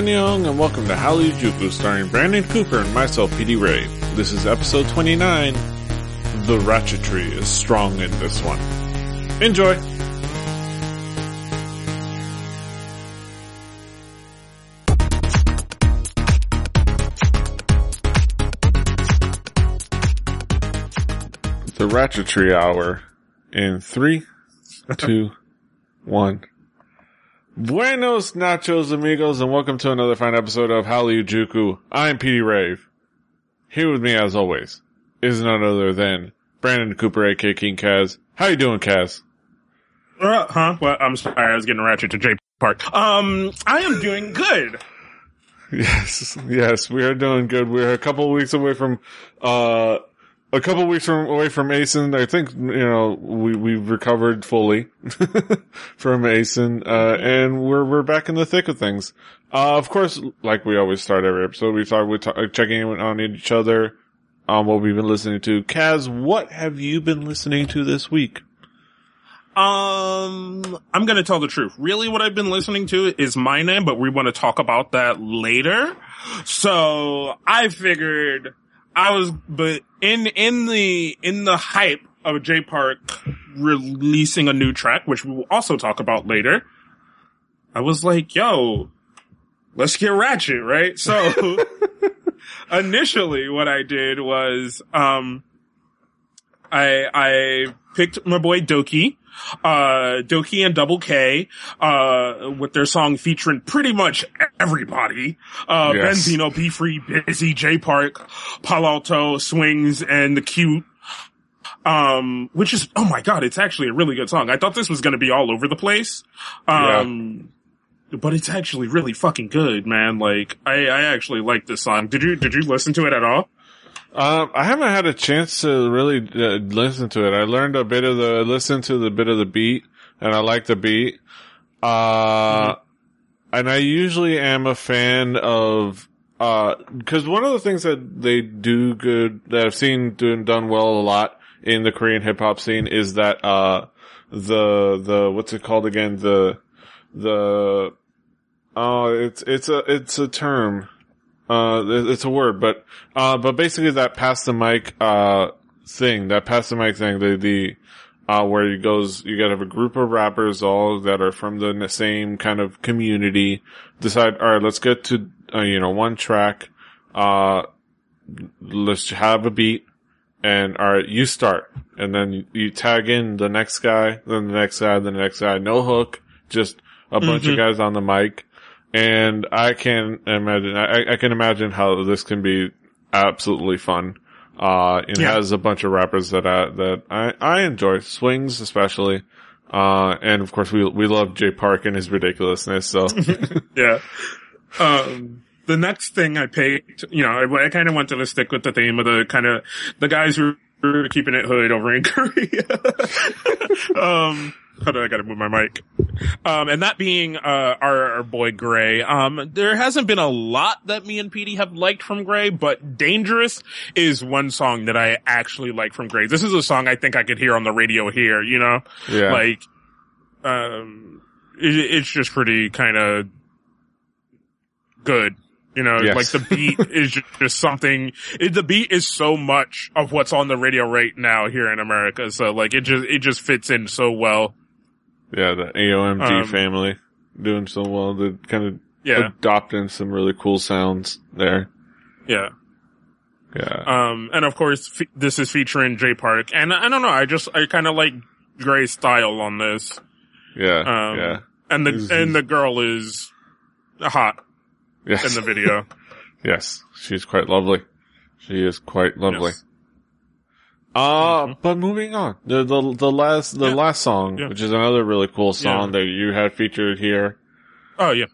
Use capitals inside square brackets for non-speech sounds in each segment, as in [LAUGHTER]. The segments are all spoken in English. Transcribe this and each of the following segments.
Annyeong and welcome to Hallyu starring Brandon Cooper and myself, PD Ray. This is episode 29. The ratchetry is strong in this one. Enjoy! The ratchetry hour in three, two, one. Buenos nachos amigos and welcome to another fine episode of Hallyu Juku. I'm PD Rave. Here with me as always is none other than Brandon Cooper aka King Kaz. How you doing, Kaz? Uh, huh? Well, I'm sorry, I was getting ratchet to Jay Park. Um, I am doing good. [LAUGHS] Yes, yes, we are doing good. We're a couple of weeks away from, uh, a couple weeks from away from ASIN. I think you know we we've recovered fully [LAUGHS] from ASIN, uh, and we're we're back in the thick of things. Uh, of course, like we always start every episode, we start with t- checking in on each other, on what we've been listening to. Kaz, what have you been listening to this week? Um, I'm gonna tell the truth. Really, what I've been listening to is my name, but we want to talk about that later. So I figured I was, but in in the in the hype of Jay Park releasing a new track, which we will also talk about later, I was like, "Yo, let's get ratchet, right?" So [LAUGHS] initially, what I did was, um, I I picked my boy Dok2, uh, Dok2 and Double K, uh, with their song featuring pretty much everybody. Uh, Yes. Beenzino, Be Free, Bizzy, Jay Park, Paloalto, Swings, and The Quiett. Um, which is, oh my god, it's actually a really good song. I thought this was gonna be all over the place. Um, but it's actually really fucking good, man. Like, I, I actually like this song. Did you, did you listen to it at all? Um, I haven't had a chance to really uh, listen to it. I learned a bit of the, listened to the bit of the beat, and I like the beat. Uh, and I usually am a fan of, uh, cause one of the things that they do good, that I've seen doing, done well a lot in the Korean hip hop scene is that, uh, the, the, what's it called again? The, the, oh, it's, it's a, it's a term. Uh, it's a word, but, uh, but basically that pass the mic, uh, thing, that pass the mic thing, the, the, uh, where it goes, you gotta have a group of rappers all that are from the same kind of community, decide, alright, let's get to, uh, you know, one track, uh, let's have a beat, and alright, you start, and then you, you tag in the next guy, then the next guy, then the next guy, no hook, just a bunch of guys on the mic, and I can imagine, I, I can imagine how this can be absolutely fun. Uh, it Yeah. has a bunch of rappers that I, that I, I enjoy, swings especially. Uh, and of course we, we love Jay Park and his ridiculousness, so. [LAUGHS] [LAUGHS] yeah. Um, the next thing I picked, you know, I, I kind of wanted to stick with the theme of the kind of the guys who were keeping it hood over in [LAUGHS] Korea. um, hold [LAUGHS] on, I gotta move my mic. Um, and that being, uh, our, our boy Gray. Um, there hasn't been a lot that me and PD have liked from Gray, but Dangerous is one song that I actually like from Gray. This is a song I think I could hear on the radio here, you know? Yeah. Like, um, it, it's just pretty kind of good. You know, Yes. like the beat [LAUGHS] is just, just something, it, the beat is so much of what's on the radio right now here in America. So like it just, it just fits in so well. Yeah, the AOMG Um, family doing so well. They're kind of Yeah. adopting some really cool sounds there. Yeah. Yeah. Um, and of course, fe- this is featuring Jay Park. And I don't know, I just, I kind of like Gray's style on this. yeah. Um, yeah. and the, Is- and the girl is hot Yes. in the video. [LAUGHS] Yes, she's quite lovely. She is quite lovely. Yes. Uh, but moving on, the, the, the last, the Yeah. last song, Yeah. which is another really cool song Yeah. that you had featured here. Oh yeah.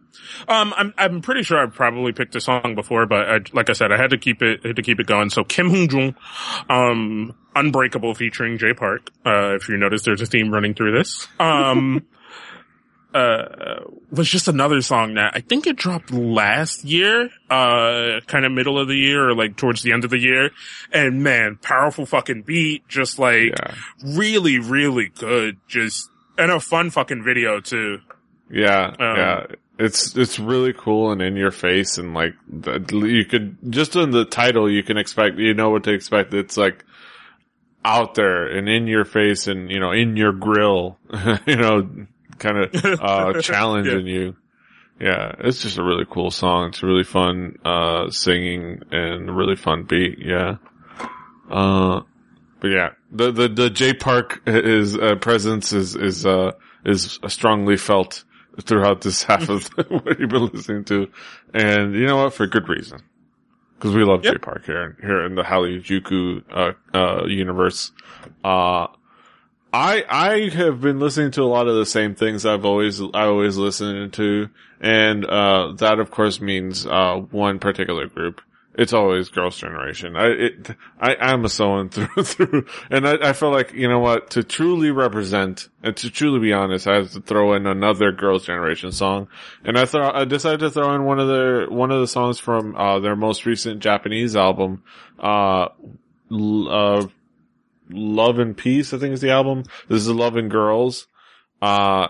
Um, I'm I'm pretty sure I've probably picked a song before, but I, like I said, I had to keep it had to keep it going. So Kim Hyun Joong, um, Unbreakable featuring Jay Park. Uh, if you notice, there's a theme running through this. Um, [LAUGHS] uh, was just another song that I think it dropped last year, uh, kind of middle of the year or like towards the end of the year. And man, powerful fucking beat, just like Yeah. really, really good. Just, and a fun fucking video too. Yeah, Um, yeah. it's it's really cool and in your face and like you could just in the title you can expect you know what to expect. It's like out there and in your face and you know in your grill, [LAUGHS] you know, kind of [LAUGHS] uh, challenging yeah. you. Yeah, it's just a really cool song. It's really fun uh, singing and a really fun beat. Yeah. Uh, but yeah, the the the Jay Park is uh, presence is is uh is strongly felt throughout this [LAUGHS] half of [LAUGHS] what you've been listening to, and you know what? For good reason, because we love yep. Jay Park here here in the Hallyu Juku uh, uh, universe. Uh, I I have been listening to a lot of the same things I've always I always listened to, and uh, that of course means uh, one particular group it's always Girls' Generation. I, it, I, I'm a SONE [LAUGHS] through through. And I, I feel like, you know what, to truly represent and to truly be honest, I have to throw in another Girls' Generation song. And I thought, I decided to throw in one of their, one of the songs from, uh, their most recent Japanese album, uh, uh, Love and Peace, I think is the album. This is Love and Girls. Uh,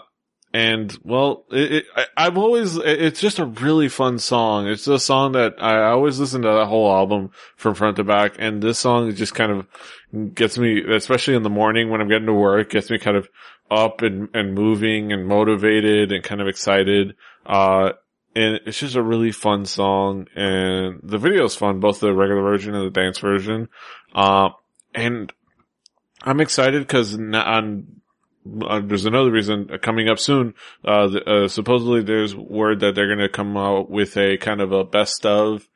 and well, it, it, I, have always, it's just a really fun song. It's a song that I always listen to that whole album from front to back. And this song just kind of gets me, especially in the morning when I'm getting to work, gets me kind of up and, and moving and motivated and kind of excited. Uh, and it's just a really fun song and the video is fun, both the regular version and the dance version. Uh, and I'm excited because on uh, there's another reason uh, coming up soon. Uh, the, uh, supposedly there's word that they're going to come out with a kind of a best of,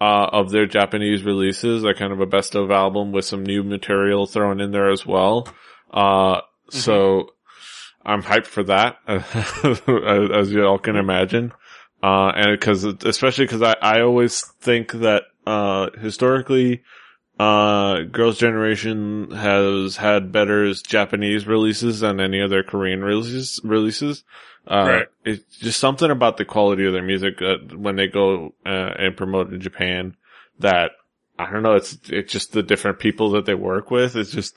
uh, of their Japanese releases, a kind of a best of album with some new material thrown in there as well. Uh, mm-hmm. so I'm hyped for that, [LAUGHS] as you all can imagine. and cause, especially cause I, I always think that, historically, uh, Girls' Generation has had better Japanese releases than any other Korean releases. Releases. Uh, right. it's just something about the quality of their music uh, when they go uh, and promote in Japan that I don't know. It's it's just the different people that they work with. It's just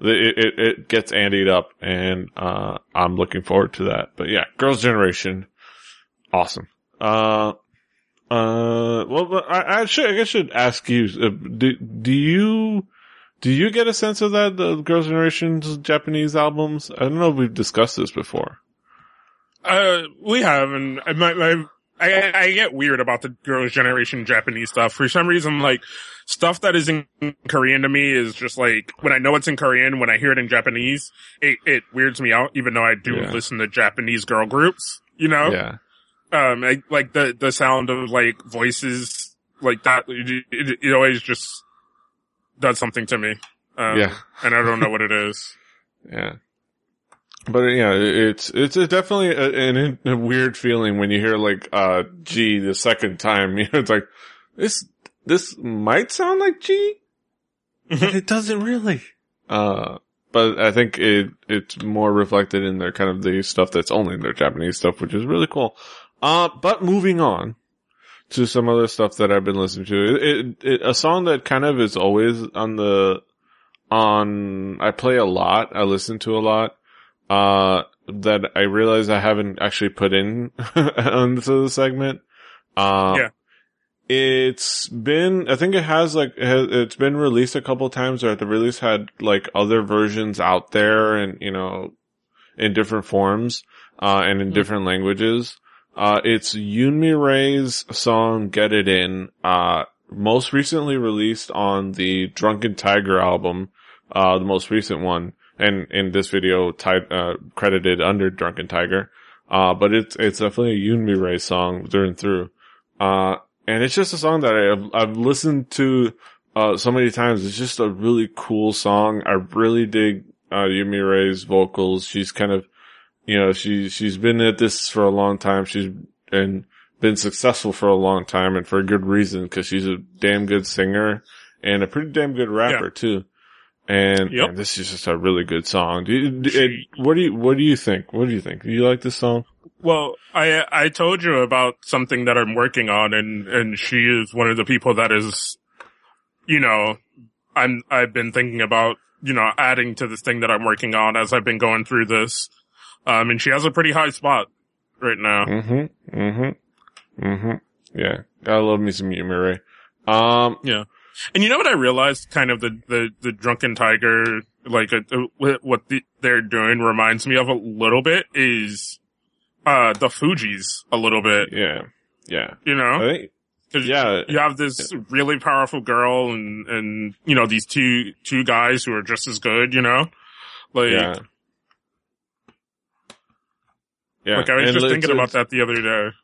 it it, it gets andied up, and uh, I'm looking forward to that. But yeah, Girls' Generation, awesome. Uh, uh, well, I, I should, I guess I should ask you, uh, do, do you, do you get a sense of that, the Girls' Generation's Japanese albums? I don't know if we've discussed this before. Uh, we have, and my, my, I, I get weird about the Girls' Generation Japanese stuff. For some reason, like, stuff that is in Korean to me is just like, when I know it's in Korean, when I hear it in Japanese, it, it weirds me out, even though I do yeah. listen to Japanese girl groups, you know? Yeah um, I, like the, the sound of like voices like that, it, it, it always just does something to me. Um, yeah. [LAUGHS] and I don't know what it is. Yeah. But yeah, it's, it's definitely a, a, a, weird feeling when you hear like, uh, G the second time. [LAUGHS] You know, it's like, this, this might sound like G, but it doesn't really. Uh, but I think it, it's more reflected in their kind of the stuff that's only in their Japanese stuff, which is really cool. Uh, but moving on to some other stuff that I've been listening to. It, it, it, a song that kind of is always on the, on, I play a lot, I listen to a lot, uh, that I realize I haven't actually put in [LAUGHS] onto the segment. Uh, yeah. It's been, I think it has like, it's been released a couple times or the release had like other versions out there and, you know, in different forms, uh, and in mm-hmm. different languages. Uh, it's Yoon Mi-rae's song Get It In, uh, most recently released on the Drunken Tiger album, uh, the most recent one, and in this video, uh, credited under Drunken Tiger. Uh, but it's, it's definitely a Yoon Mi-rae song through and through. Uh, and it's just a song that I've, I've listened to, uh, so many times. It's just a really cool song. I really dig, uh, Yoonmi vocals. She's kind of, you know, she, she's been at this for a long time. She's and been successful for a long time and for a good reason because she's a damn good singer and a pretty damn good rapper yeah. too. And, yep. and, this is just a really good song. Do you, do, what do you, what do you think? What do you think? Do you like this song? Well, I, I told you about something that I'm working on and, and she is one of the people that is, you know, I'm, I've been thinking about, you know, adding to this thing that I'm working on as I've been going through this. Um, and she has a pretty high spot. right now. Mm-hmm. Mm-hmm. Mm-hmm. Yeah. Gotta love me some Yoon Mi-rae. Um, Yeah. And you know what I realized? Kind of the the the drunken tiger, like uh, uh, what the, they're doing reminds me of a little bit is uh the Fugees a little bit. yeah. Yeah. You I know, think, 'Cause yeah. you have this really powerful girl and and you know these two two guys who are just as good. You know, like Yeah. Yeah. like I was And just thinking about that the other day.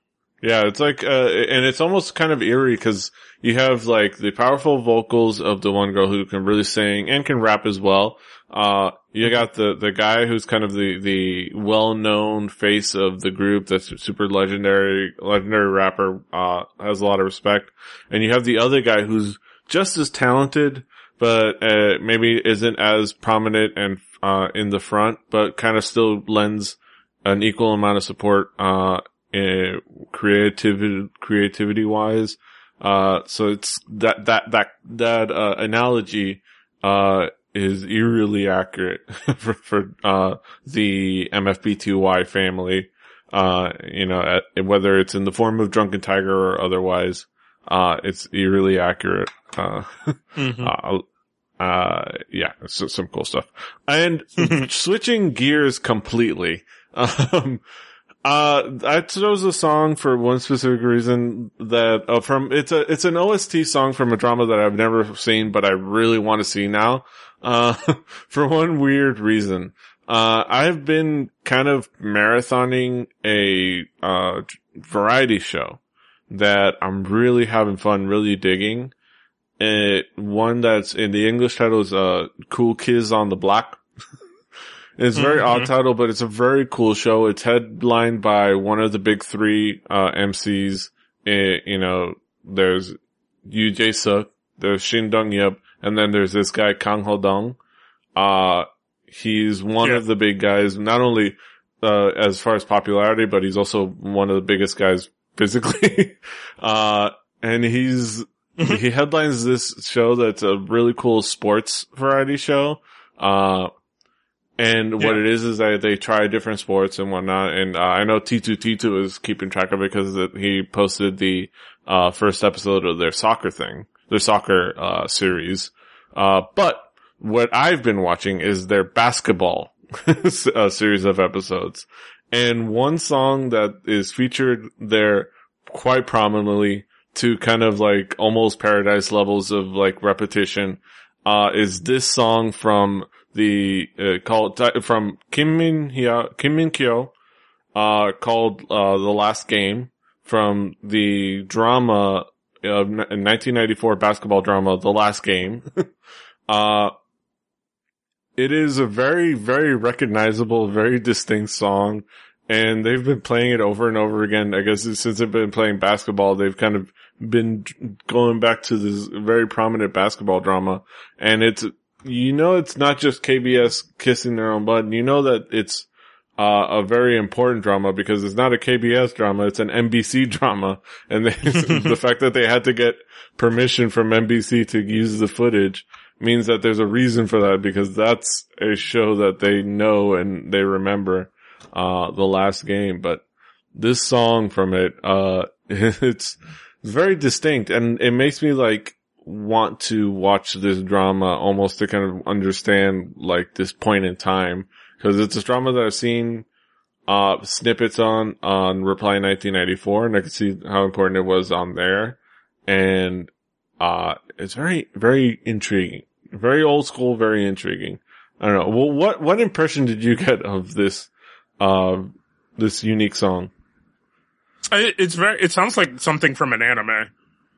Yeah, it's like, uh, and it's almost kind of eerie because you have like the powerful vocals of the one girl who can really sing and can rap as well. Uh, you got the, the guy who's kind of the, the well-known face of the group that's super legendary, legendary rapper, uh, has a lot of respect. And you have the other guy who's just as talented, but, uh, maybe isn't as prominent and, uh, in the front, but kind of still lends an equal amount of support, uh, uh, creativity, creativity wise. Uh, so it's that, that, that, that, uh, analogy, uh, is eerily accurate [LAUGHS] for, for, uh, the MFBTY family. Uh, you know, at, whether it's in the form of Drunken Tiger or otherwise, uh, it's eerily accurate. Uh, [LAUGHS] Mhm. uh, uh, yeah, so, some cool stuff. And switching gears completely. Um, uh, I chose a song for one specific reason that, uh, from, it's a, it's an OST song from a drama that I've never seen, but I really want to see now. Uh, [LAUGHS] for one weird reason. Uh, I've been kind of marathoning a, uh, variety show that I'm really having fun, really digging. It, one that's in the English title is, uh, Cool Kids on the Block. [LAUGHS] it's very Mhm. odd title, but it's a very cool show. It's headlined by one of the big three, uh, MCs. Eh, you know, there's Yu Jae Suk, there's Shin Dong Yup, and then there's this guy Kang Ho Dong. Uh, he's one Yeah. of the big guys, not only, uh, as far as popularity, but he's also one of the biggest guys [LAUGHS] physically. [LAUGHS] uh, and he's, he headlines this show that's a really cool sports variety show. Uh, and what it is is that they try different sports and whatnot. And uh, I know T2T2 is keeping track of it because it, he posted the uh, first episode of their soccer thing, their soccer uh, series. Uh, but what I've been watching is their basketball [LAUGHS] uh, series of episodes. And one song that is featured there quite prominently to kind of like almost paradise levels of like repetition, uh, is this song from the, uh, called, from Kim Min Hyo, Kim Min Kyo, uh, called, uh, The Last Game from the drama of 1994 basketball drama, The Last Game. [LAUGHS] uh, it is a very, very recognizable, very distinct song. And they've been playing it over and over again. I guess since they've been playing basketball, they've kind of been going back to this very prominent basketball drama. And it's, you know, it's not just KBS kissing their own butt. You know that it's, uh, a very important drama because it's not a KBS drama, it's an MBC [LAUGHS] drama. And they, [LAUGHS] the fact that they had to get permission from MBC to use the footage means that there's a reason for that because that's a show that they know and they remember, uh, the last game. But this song from it, uh, [LAUGHS] it's very distinct and it makes me like want to watch this drama almost to kind of understand like this point in time. Because it's a drama that I've seen uh snippets on on Reply 1994 and I can see how important it was on there. And uh it's very very intriguing. Very old school very intriguing. I don't know. Well what what impression did you get of this uh this unique song? It's very. It sounds like something from an anime.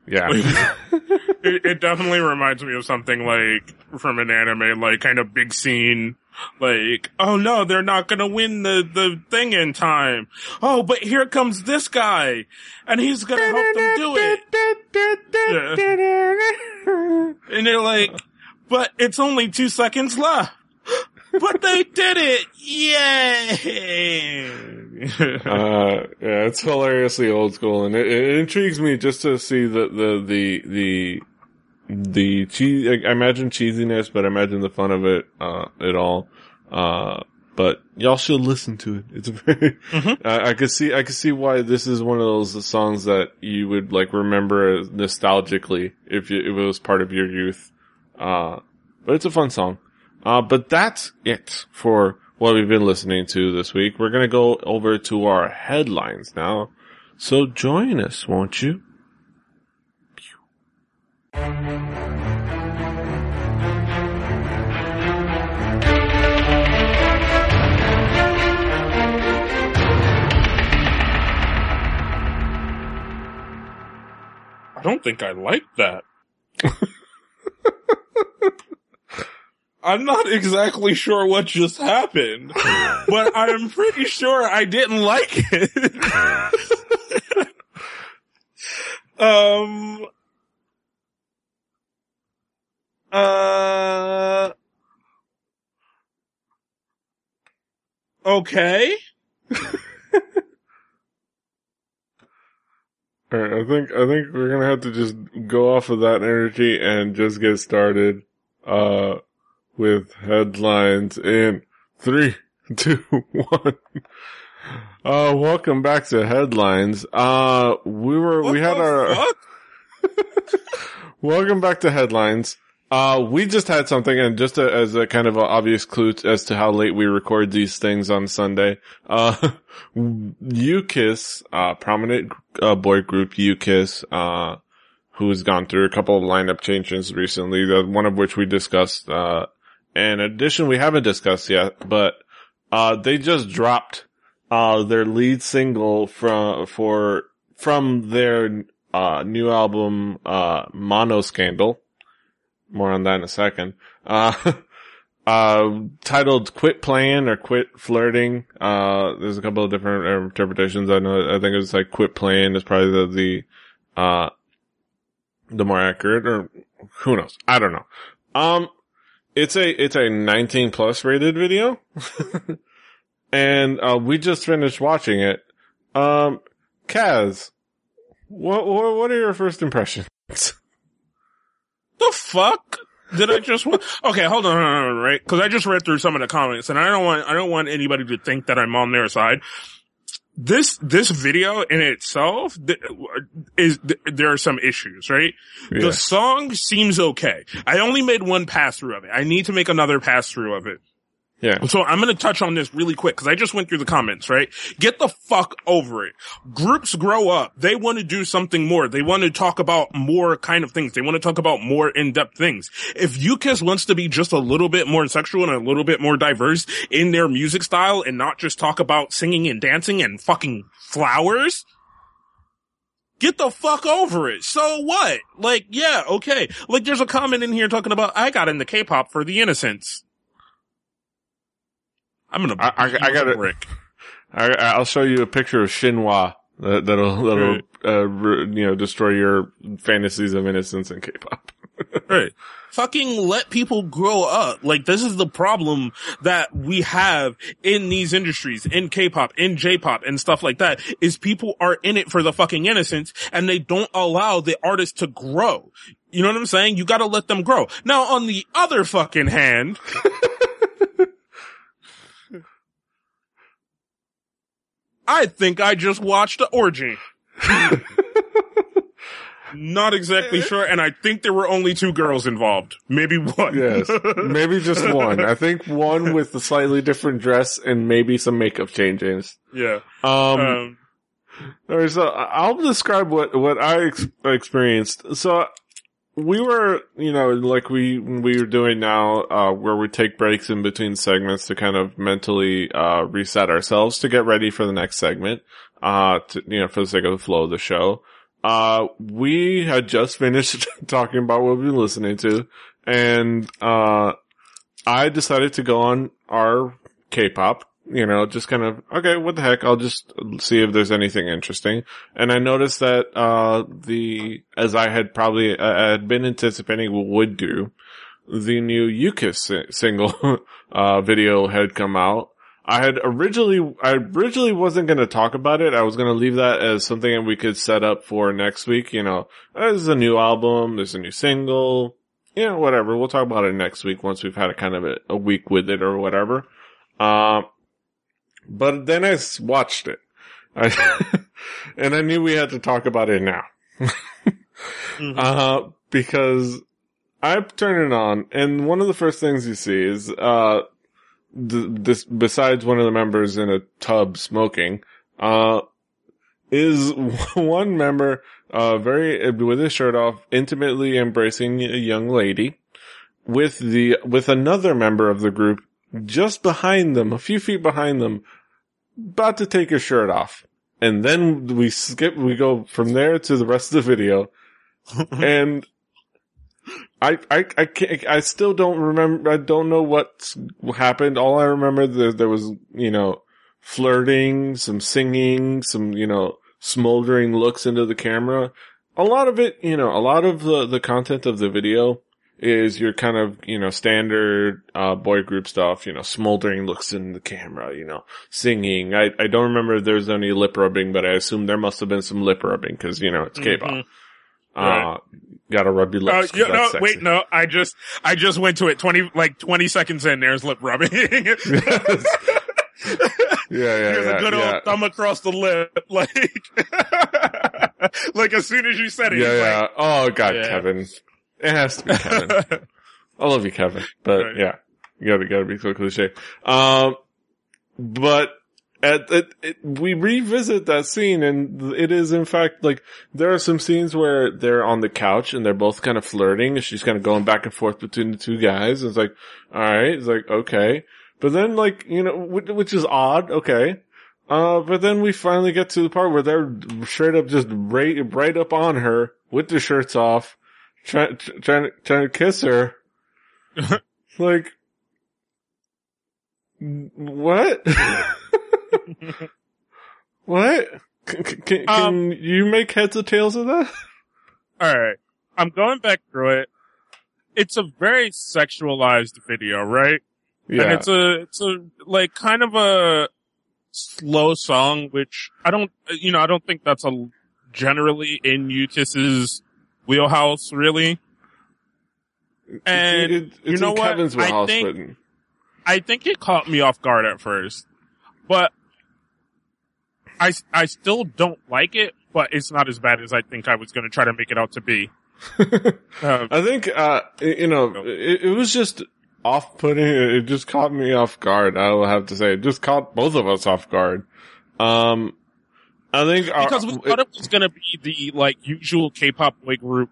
yeah [LAUGHS] [LAUGHS] it, it definitely reminds me of something like from an anime, like kind of big scene. Like, oh no, they're not gonna win the, the thing in time. Oh, but here comes this guy, and he's gonna help them do it. [LAUGHS] And they're like, but it's only two seconds left. But they did it! Yay! uh, yeah, it's hilariously old school, and it, it intrigues me just to see the the the the the cheese. I imagine cheesiness, but I imagine the fun of it, uh, it all. Uh, but y'all should listen to it. It's [LAUGHS] very, Mhm. I, I could see, I could see why this is one of those songs that you would like remember nostalgically if you, if it was part of your youth. Uh, but it's a fun song. Uh, but that's it for what we've been listening to this week. We're gonna go over to our headlines now. So join us, won't you? I don't think I like that. [LAUGHS] I'm not exactly sure what just happened, but I'm pretty sure I didn't like it. [LAUGHS] um, uh, okay. [LAUGHS] All right, I think I think we're gonna have to just go off of that energy and just get started uh with headlines in three, [LAUGHS] two, one. Uh welcome back to headlines. Uh we were What we had our [LAUGHS] welcome back to headlines. Uh we just had something and just a, as a kind of obvious clue as to how late we record these things on Sunday. Uh [LAUGHS] UKISS, uh prominent uh, boy group UKISS, uh, who's gone through a couple of lineup changes recently, the, one of which we discussed, uh, in addition we haven't discussed yet, but, uh, they just dropped, uh, their lead single from, for, from their, uh, new album, uh, Mono Scandal. More on that in a second. Uh, [LAUGHS] uh, titled "Quit Playing" or "Quit Flirting." Uh, there's a couple of different interpretations. I know. I think it's like "Quit Playing" is probably the the uh the more accurate, or who knows? I don't know. Um, it's a it's a 19 plus rated video, [LAUGHS] and uh, we just finished watching it. Um, Kaz, what what what are your first impressions? [LAUGHS] the fuck did I just? wa- okay, hold on, hold on, hold on, right? Because I just read through some of the comments, and I don't want I don't want anybody to think that I'm on their side. This this video in itself th- is th- there are some issues, right? Yeah. The song seems okay. I only made one pass through of it. I need to make another pass through of it. Yeah. So I'm going to touch on this really quick because I just went through the comments, right? Get the fuck over it. Groups grow up. They want to do something more. They want to talk about more kind of things. They want to talk about more in-depth things. If UKISS wants to be just a little bit more sexual and a little bit more diverse in their music style and not just talk about singing and dancing and fucking flowers, Get the fuck over it. So what? Like, yeah, okay. Like, there's a comment in here talking about I got into K-pop for the innocence. I'm gonna. I- I- I gotta- a brick. I, I'll show you a picture of Shinhwa that, that'll that'll Right. uh, you know destroy your fantasies of innocence in K-pop. [LAUGHS] Right. Fucking let people grow up. Like this is the problem that we have in these industries, in K-pop, in J-pop and stuff like that, is people are in it for the fucking innocence and they don't allow the artist to grow. You know what I'm saying? You gotta let them grow. Now on the other fucking hand, [LAUGHS] I think I just watched an orgy. [LAUGHS] Not exactly sure, and I think there were only two girls involved. Maybe one. yes, [LAUGHS] maybe just one. I think one with a slightly different dress and maybe some makeup changes. yeah. Um, Um, all right, so I'll describe what what I ex- experienced. So we were, you know, like we we were doing now, uh, where we take breaks in between segments to kind of mentally uh, reset ourselves to get ready for the next segment. Uh, to, you know, for the sake of the flow of the show. Uh, we had just [LAUGHS] finished talking about what we've been listening to, and uh, I decided to go on our K-pop you know, just kind of, okay, what the heck, I'll just see if there's anything interesting. And I noticed that, uh, the, as I had probably, I had been anticipating would do, the new UKISS si- single, [LAUGHS] uh, video had come out. I had originally, I originally wasn't going to talk about it. I was going to leave that as something that we could set up for next week. You know, there's a new album, there's a new single, you know, whatever. We'll talk about it next week once we've had a kind of a, a week with it or whatever. Uh, but then I watched it. I, [LAUGHS] and I knew we had to talk about it now. Mhm. [LAUGHS] Uh, because I turn it on and one of the first things you see is, uh, th- this, besides one of the members in a tub smoking, uh, is [LAUGHS] one member, uh, very, with his shirt off, intimately embracing a young lady with the, with another member of the group just behind them, a few feet behind them, about to take his shirt off. And then we skip, we go from there to the rest of the video [LAUGHS] and I, I, I can't, I still don't remember, I don't know what happened. All I remember there, there was, you know, flirting, some singing, some, you know, smoldering looks into the camera. A lot of it, you know, a lot of the, the content of the video is your kind of, you know, standard, uh, boy group stuff, you know, smoldering looks in the camera, you know, singing. I, I don't remember if there's any lip rubbing, but I assume there must have been some lip rubbing because, you know, it's K-pop. Mhm. Uh, gotta rub your Uh, lips. 'cause yeah, no, sexy. wait, no. I just, I just went to it. Twenty, like twenty seconds in, there's lip rubbing. Here's [LAUGHS] [LAUGHS] Yeah, yeah, yeah. a good yeah. old thumb across the lip, [LAUGHS] like, like as soon as you said it, yeah, yeah. oh god, Yeah. Kevin. It has to be Kevin. [LAUGHS] I love you, Kevin. But Right. yeah, you gotta, gotta be so cliche. Um, but at, at it, we revisit that scene and it is in fact like, there are some scenes where they're on the couch and they're both kind of flirting and she's kind of going back and forth between the two guys. It's like, alright, it's like, okay. But then like, you know, which, which is odd, okay. Uh, but then we finally get to the part where they're straight up just right, right up on her with their shirts off, trying, trying, trying to kiss her. [LAUGHS] like, what? [LAUGHS] what? Can, can, can Um, you make heads or tails of that? [LAUGHS] all right. I'm going back through it. It's a very sexualized video, right? Yeah. And it's a, it's a, like, kind of a slow song, which I don't, you know, I don't think that's a, generally in UKISS's wheelhouse, really. And It- it- you know what? Kevin's I think- I think it caught me off guard at first, but I, I still don't like it, but it's not as bad as I think I was going to try to make it out to be. Um, [LAUGHS] I think, uh, you know, it, it was just off-putting. It just caught me off guard. I will have to say, it just caught both of us off guard. Um, I think our- because we thought it was going to be the like usual K-pop boy group.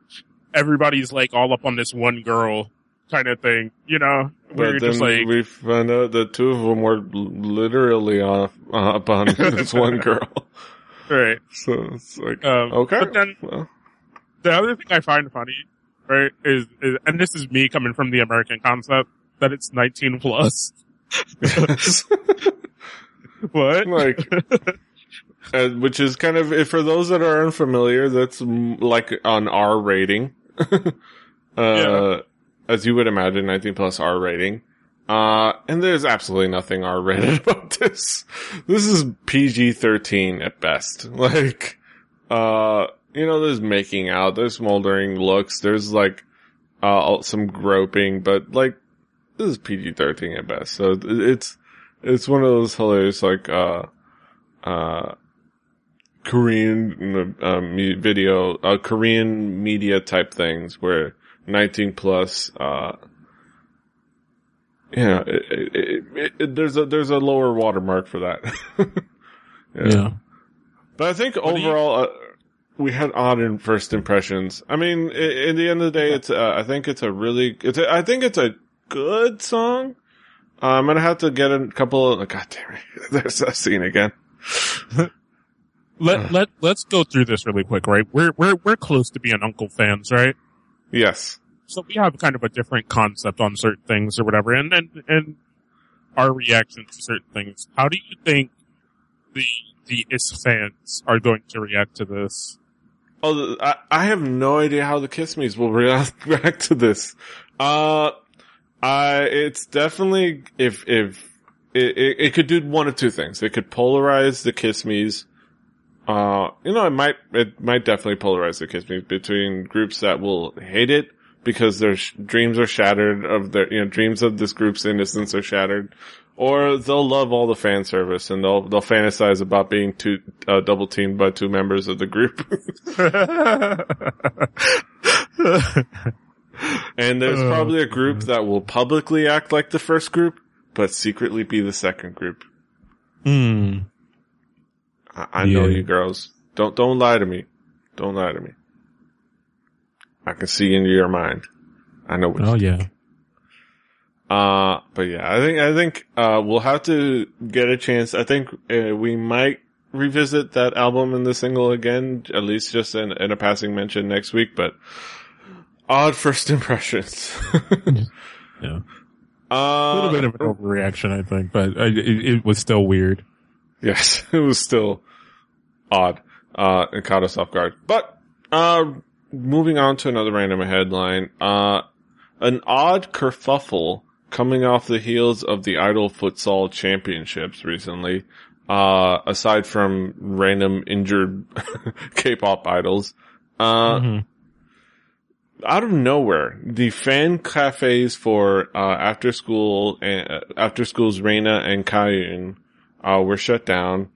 Everybody's like all up on this one girl kind of thing, you know? Where but you're just then like, we found out that two of them were literally off, uh, up on [LAUGHS] this one girl. right. So it's like, Um, okay. But then well, the other thing I find funny, right, is, is and this is me coming from the American concept that it's 19 plus. [LAUGHS] [LAUGHS] What? like, uh, which is kind of, if for those that are unfamiliar, that's like an R rating. [LAUGHS] uh, Yeah. as you would imagine, 19 plus R rating. Uh, and there's absolutely nothing R rated [LAUGHS] about this. This is PG 13 at best. [LAUGHS] Like, uh, you know, there's making out, there's smoldering looks, there's like, uh, some groping, but like, this is PG 13 at best. So it's, it's one of those hilarious, like, uh, uh, Korean, me- video, uh, Korean media type things where 19 plus, uh, yeah, it, it, it, it, there's a, there's a lower watermark for that. [LAUGHS] Yeah. But I think do you- overall, uh, we had odd in first impressions. I mean, in the end of the day, it's, uh, I think it's a really, it's a, I think it's a good song. Uh, I'm gonna have to get a couple of, god damn it, [LAUGHS] there's that scene again. [LAUGHS] Let, let, let's go through this really quick, right? We're, we're, we're close to being Uncle fans, right? Yes. So we have kind of a different concept on certain things or whatever, and and, and our reaction to certain things. How do you think the the IS fans are going to react to this? Oh, I, I have no idea how the Kiss Me's will [LAUGHS] react, react to this. Uh, I, it's definitely, if, if, it, it, it could do one of two things. It could polarize the Kiss Me's. Uh, you know, it might, it might definitely polarize the kids between groups that will hate it because their sh- dreams are shattered of their, you know, dreams of this group's innocence are shattered. Or they'll love all the fan service and they'll they'll fantasize about being two uh, double teamed by two members of the group. [LAUGHS] and there's Oh, probably a group that will publicly act like the first group, but secretly be the second group. Hmm. I, I know you girls. Don't don't lie to me. Don't lie to me. I can see into your mind. I know what Oh yeah. Uh, but yeah, I think, I think, uh, we'll have to get a chance. I think, uh, we might revisit that album and the single again, at least just in, in a passing mention next week, but odd first [LAUGHS] impressions. Yeah. [LAUGHS] uh, A little bit of an overreaction, I think, but I, it, it was still weird. Yes, [LAUGHS] it was still odd. Uh, it caught us off guard. But, uh, moving on to another random headline, uh, an odd kerfuffle coming off the heels of the Idol Futsal Championships recently, uh, aside from random injured [LAUGHS] K-pop idols, uh, Mhm. out of nowhere, the fan cafes for uh, after school and uh, after school's Raina and Kaeun uh, were shut down.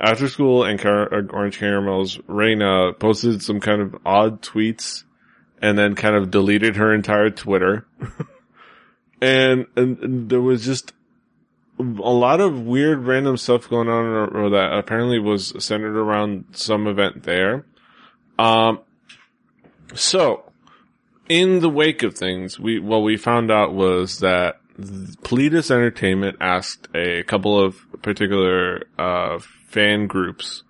After school and Car- uh, Orange Caramel's Raina posted some kind of odd tweets and then kind of deleted her entire Twitter. [LAUGHS] and, and, and there was just a lot of weird random stuff going on or, or that apparently was centered around some event there. Um, so in the wake of things, we what we found out was that Pledis Entertainment asked a couple of particular uh, fan groups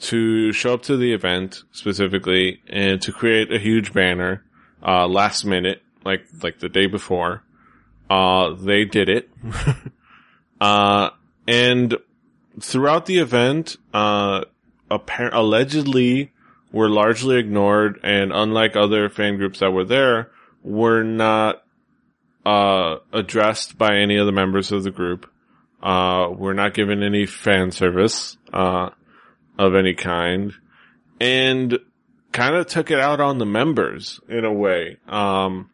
to show up to the event specifically and to create a huge banner uh, last minute, like like the day before. Uh, they did it, [LAUGHS] uh, and throughout the event, uh, allegedly were largely ignored and unlike other fan groups that were there, were not, uh, addressed by any of the members of the group. Uh, were not given any fan service, uh, of any kind. And kind of took it out on the members in a way. Um,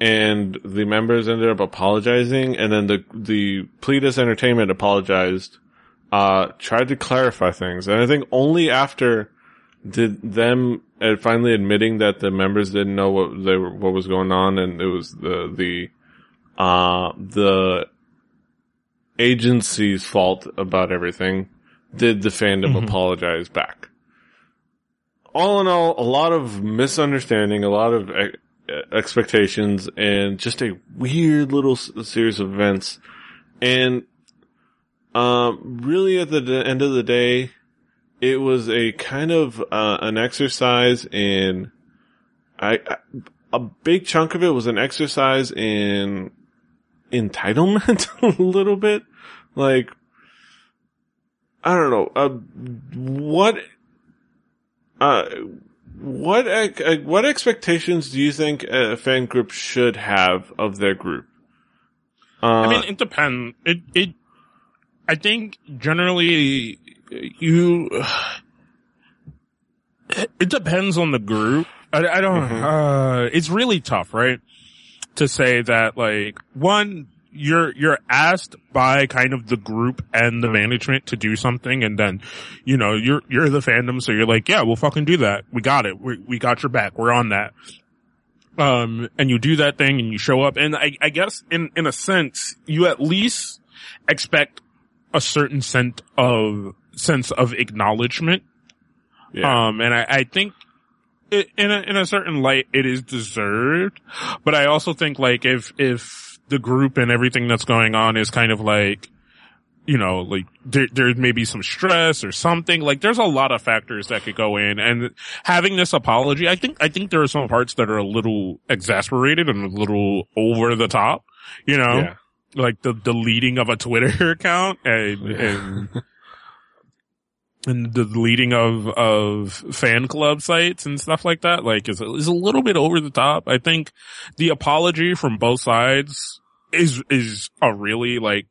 and the members ended up apologizing and then the, the Pledis Entertainment apologized, uh, tried to clarify things. And I think only after did them uh, finally admitting that the members didn't know what they were, what was going on and it was the, the, uh, the agency's fault about everything did the fandom Mhm. apologize back. All in all, a lot of misunderstanding, a lot of e- expectations, and just a weird little s- series of events. And, um, really at the d- end of the day, it was a kind of, uh, an exercise in, I, I, a big chunk of it was an exercise in entitlement [LAUGHS] a little bit. Like, I don't know, uh, what, uh, what, uh, what expectations do you think a fan group should have of their group? Uh, I mean, it depends. It, it, I think generally you, [SIGHS] it depends on the group. I, I don't, Mhm. uh, it's really tough, right? To say that like, one, you're, you're asked by kind of the group and the management to do something and then, you know, you're, you're the fandom. So you're like, yeah, we'll fucking do that. We got it. We, we got your back. We're on that. Um, and you do that thing and you show up. And I, I guess in, in a sense, you at least expect a certain sense of, sense of acknowledgement. yeah. Um, and I, I think it, in a, in a certain light, it is deserved. But I also think like if, if the group and everything that's going on is kind of like, you know, like there, there may be some stress or something. Like there's a lot of factors that could go in and having this apology, I think, I think there are some parts that are a little exasperated and a little over the top, you know? yeah. like the deleting of a Twitter [LAUGHS] account and and [LAUGHS] and the deleting of of fan club sites and stuff like that like is is a little bit over the top. I think the apology from both sides is is a really like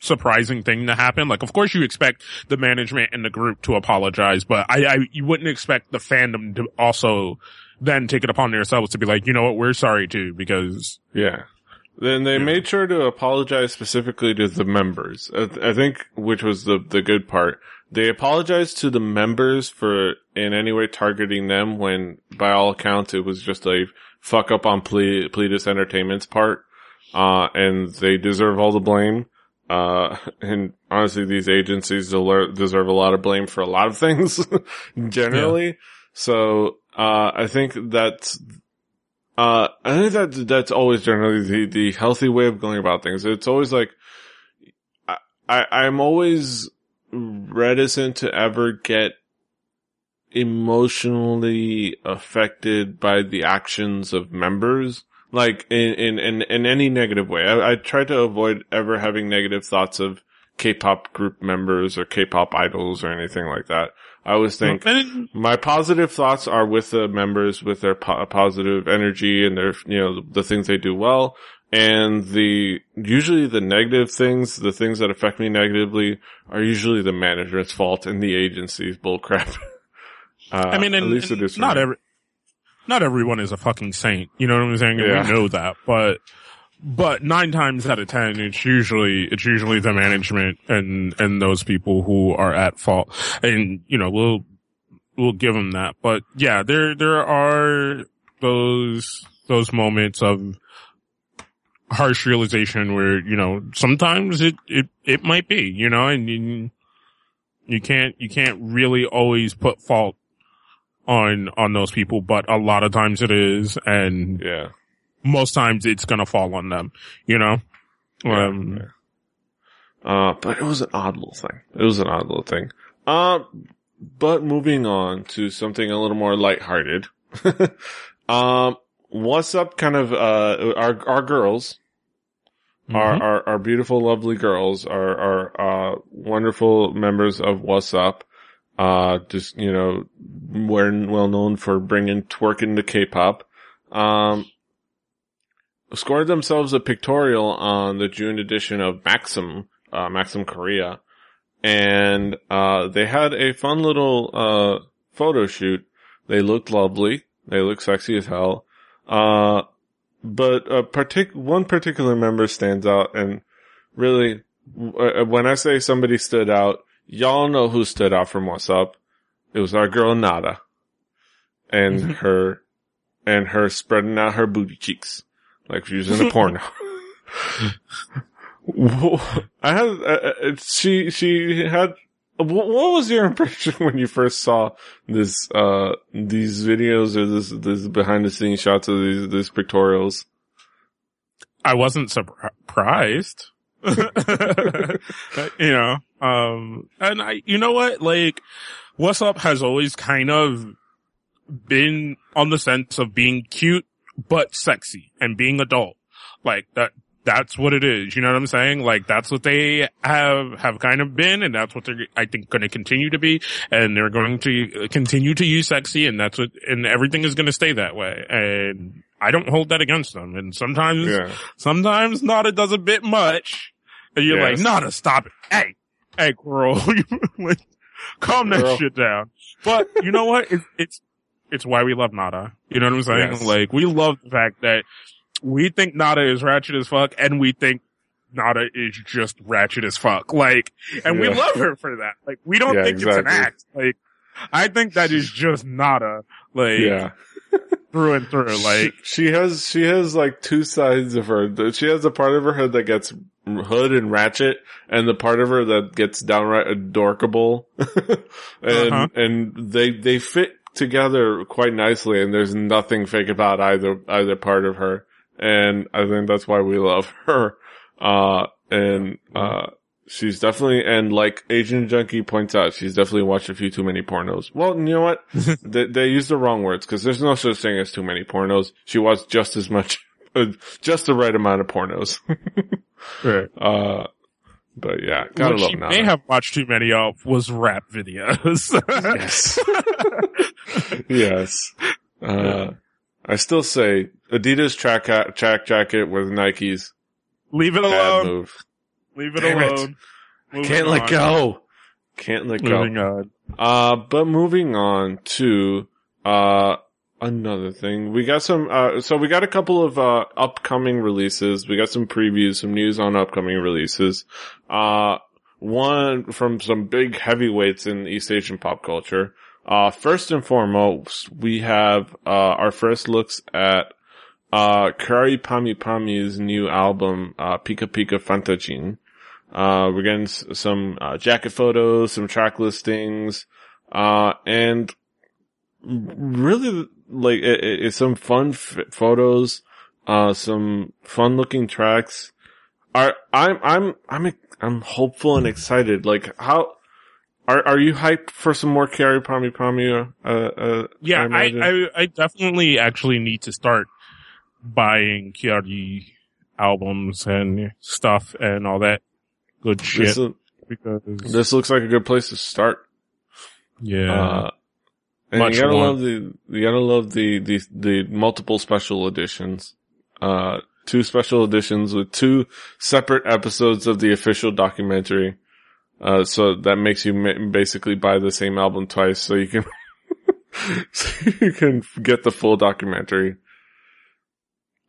surprising thing to happen. Like, of course you expect the management and the group to apologize, but I, I you wouldn't expect the fandom to also then take it upon themselves to be like, you know what, we're sorry too, because Yeah. Then they Yeah. made sure to apologize specifically to the members. I, I think, which was the the good part. They apologized to the members for in any way targeting them when, by all accounts, it was just a fuck up on Ple- Pledis Entertainment's part. Uh, and they deserve all the blame. Uh, [LAUGHS] and honestly, these agencies deserve a lot of blame for a lot of things, [LAUGHS] generally. So, uh, I think that's, uh, I think that that's always generally the, the healthy way of going about things. It's always like, I, I, I'm always reticent to ever get emotionally affected by the actions of members. Like in, in, in, in any negative way. I, I try to avoid ever having negative thoughts of K-pop group members or K-pop idols or anything like that. I always think my positive thoughts are with the members, with their po- positive energy and their, you know, the things they do well. And the, usually the negative things, the things that affect me negatively are usually the management's fault and the agency's bullcrap. [LAUGHS] Uh, I mean, at least and it is not every, not everyone is a fucking saint. You know what I'm saying? And Yeah. We know that, but, but nine times out of ten, it's usually, it's usually the management and, and those people who are at fault. And, you know, we'll, we'll give them that. But yeah, there, there are those, those moments of harsh realization where, you know, sometimes it, it, it might be, you know, and you, you can't, you can't really always put fault on, on those people, but a lot of times it is. And Yeah. most times it's gonna fall on them, you know? Yeah, Um, yeah. Uh, but it was an odd little thing. It was an odd little thing. Uh, but moving on to something a little more lighthearted. [LAUGHS] um, what's up kind of, uh, our, our girls, our, mhm. our, our beautiful, lovely girls, our, our, uh, wonderful members of Wassup, uh, just, you know, we're well known for bringing twerk into K-pop. Um, scored themselves a pictorial on the June edition of Maxim, uh, Maxim Korea. And, uh, they had a fun little, uh, photo shoot. They looked lovely. They looked sexy as hell. Uh, but a partic- one particular member stands out and really, w- uh, when I say somebody stood out, y'all know who stood out from Wassup. It was our girl Nada. And her, and her spreading out her booty cheeks. Like she was in a [LAUGHS] porno. [LAUGHS] I had, uh, uh, she, she had, what was your [LAUGHS] impression when you first saw this, uh, these videos or this, this behind the scenes shots of these, these pictorials? I wasn't surprised. [LAUGHS] you know, um, and I, you know what, like, Wassup has always kind of been on the sense of being cute, but sexy and being adult. Like that, that's what it is. You know what I'm saying? Like that's what they have, have kind of been and that's what they're, I think, going to continue to be. And they're going to continue to use sexy and that's what, and everything is going to stay that way. And I don't hold that against them. And sometimes, Yeah. sometimes Nada does a bit much. And you're Yes. like, Nada, stop it. Hey, hey, girl, [LAUGHS] like, calm that shit down. But you know what? It's, it's, it's why we love Nada. You know what I'm saying? Yes. Like, we love the fact that we think Nada is ratchet as fuck and we think Nada is just ratchet as fuck. Like, and we love her for that. Like, we don't Yeah, think it's an act. Like, I think that is just Nada. Like, Yeah. [LAUGHS] through and through. Like, she has she has like two sides of her. She has the part of her head that gets hood and ratchet, and the part of her that gets downright adorkable. [LAUGHS] and Uh-huh. and they they fit together quite nicely, and there's nothing fake about either either part of her. And I think that's why we love her. Uh, and uh. She's definitely, and like Asian Junkie points out, she's definitely watched a few too many pornos. Well, you know what? [LAUGHS] they, they use the wrong words because there's no such thing as too many pornos. She watched just as much, [LAUGHS] uh, just the right amount of pornos. [LAUGHS] right. uh, but yeah, gotta what love she Nada. may have watched too many of was rap videos. yes. yes. Uh, I still say Adidas track, track jacket with Nikes. Leave it Bad alone. move. Leave it Damn it. alone. Moving Can't let go. Can't let go. Moving on. Uh, but moving on to, uh, another thing. We got some, uh, so we got a couple of, uh, upcoming releases. We got some previews, some news on upcoming releases. Uh, one from some big heavyweights in East Asian pop culture. Uh, first and foremost, we have, uh, our first looks at, uh, Kyary Pamyu Pamyu's new album, uh, Pika Pika Fantajin. Uh, we're getting some, uh, jacket photos, some track listings, uh, and really like it- it's some fun f- photos, uh, some fun looking tracks. Are I'm I'm I'm I'm hopeful and excited. Like how are are you hyped for some more Kyary Pamyu Pamyu? Uh, uh, Yeah, I, imagine? I, I definitely actually need to start buying Kyary albums and stuff and all that good shit this, is- because this looks like a good place to start. yeah, Uh, and Much you gotta want. love the, you gotta love the, the, the multiple special editions. Uh, two special editions with two separate episodes of the official documentary. Uh, so that makes you ma- basically buy the same album twice so you can, [LAUGHS] so you can get the full documentary.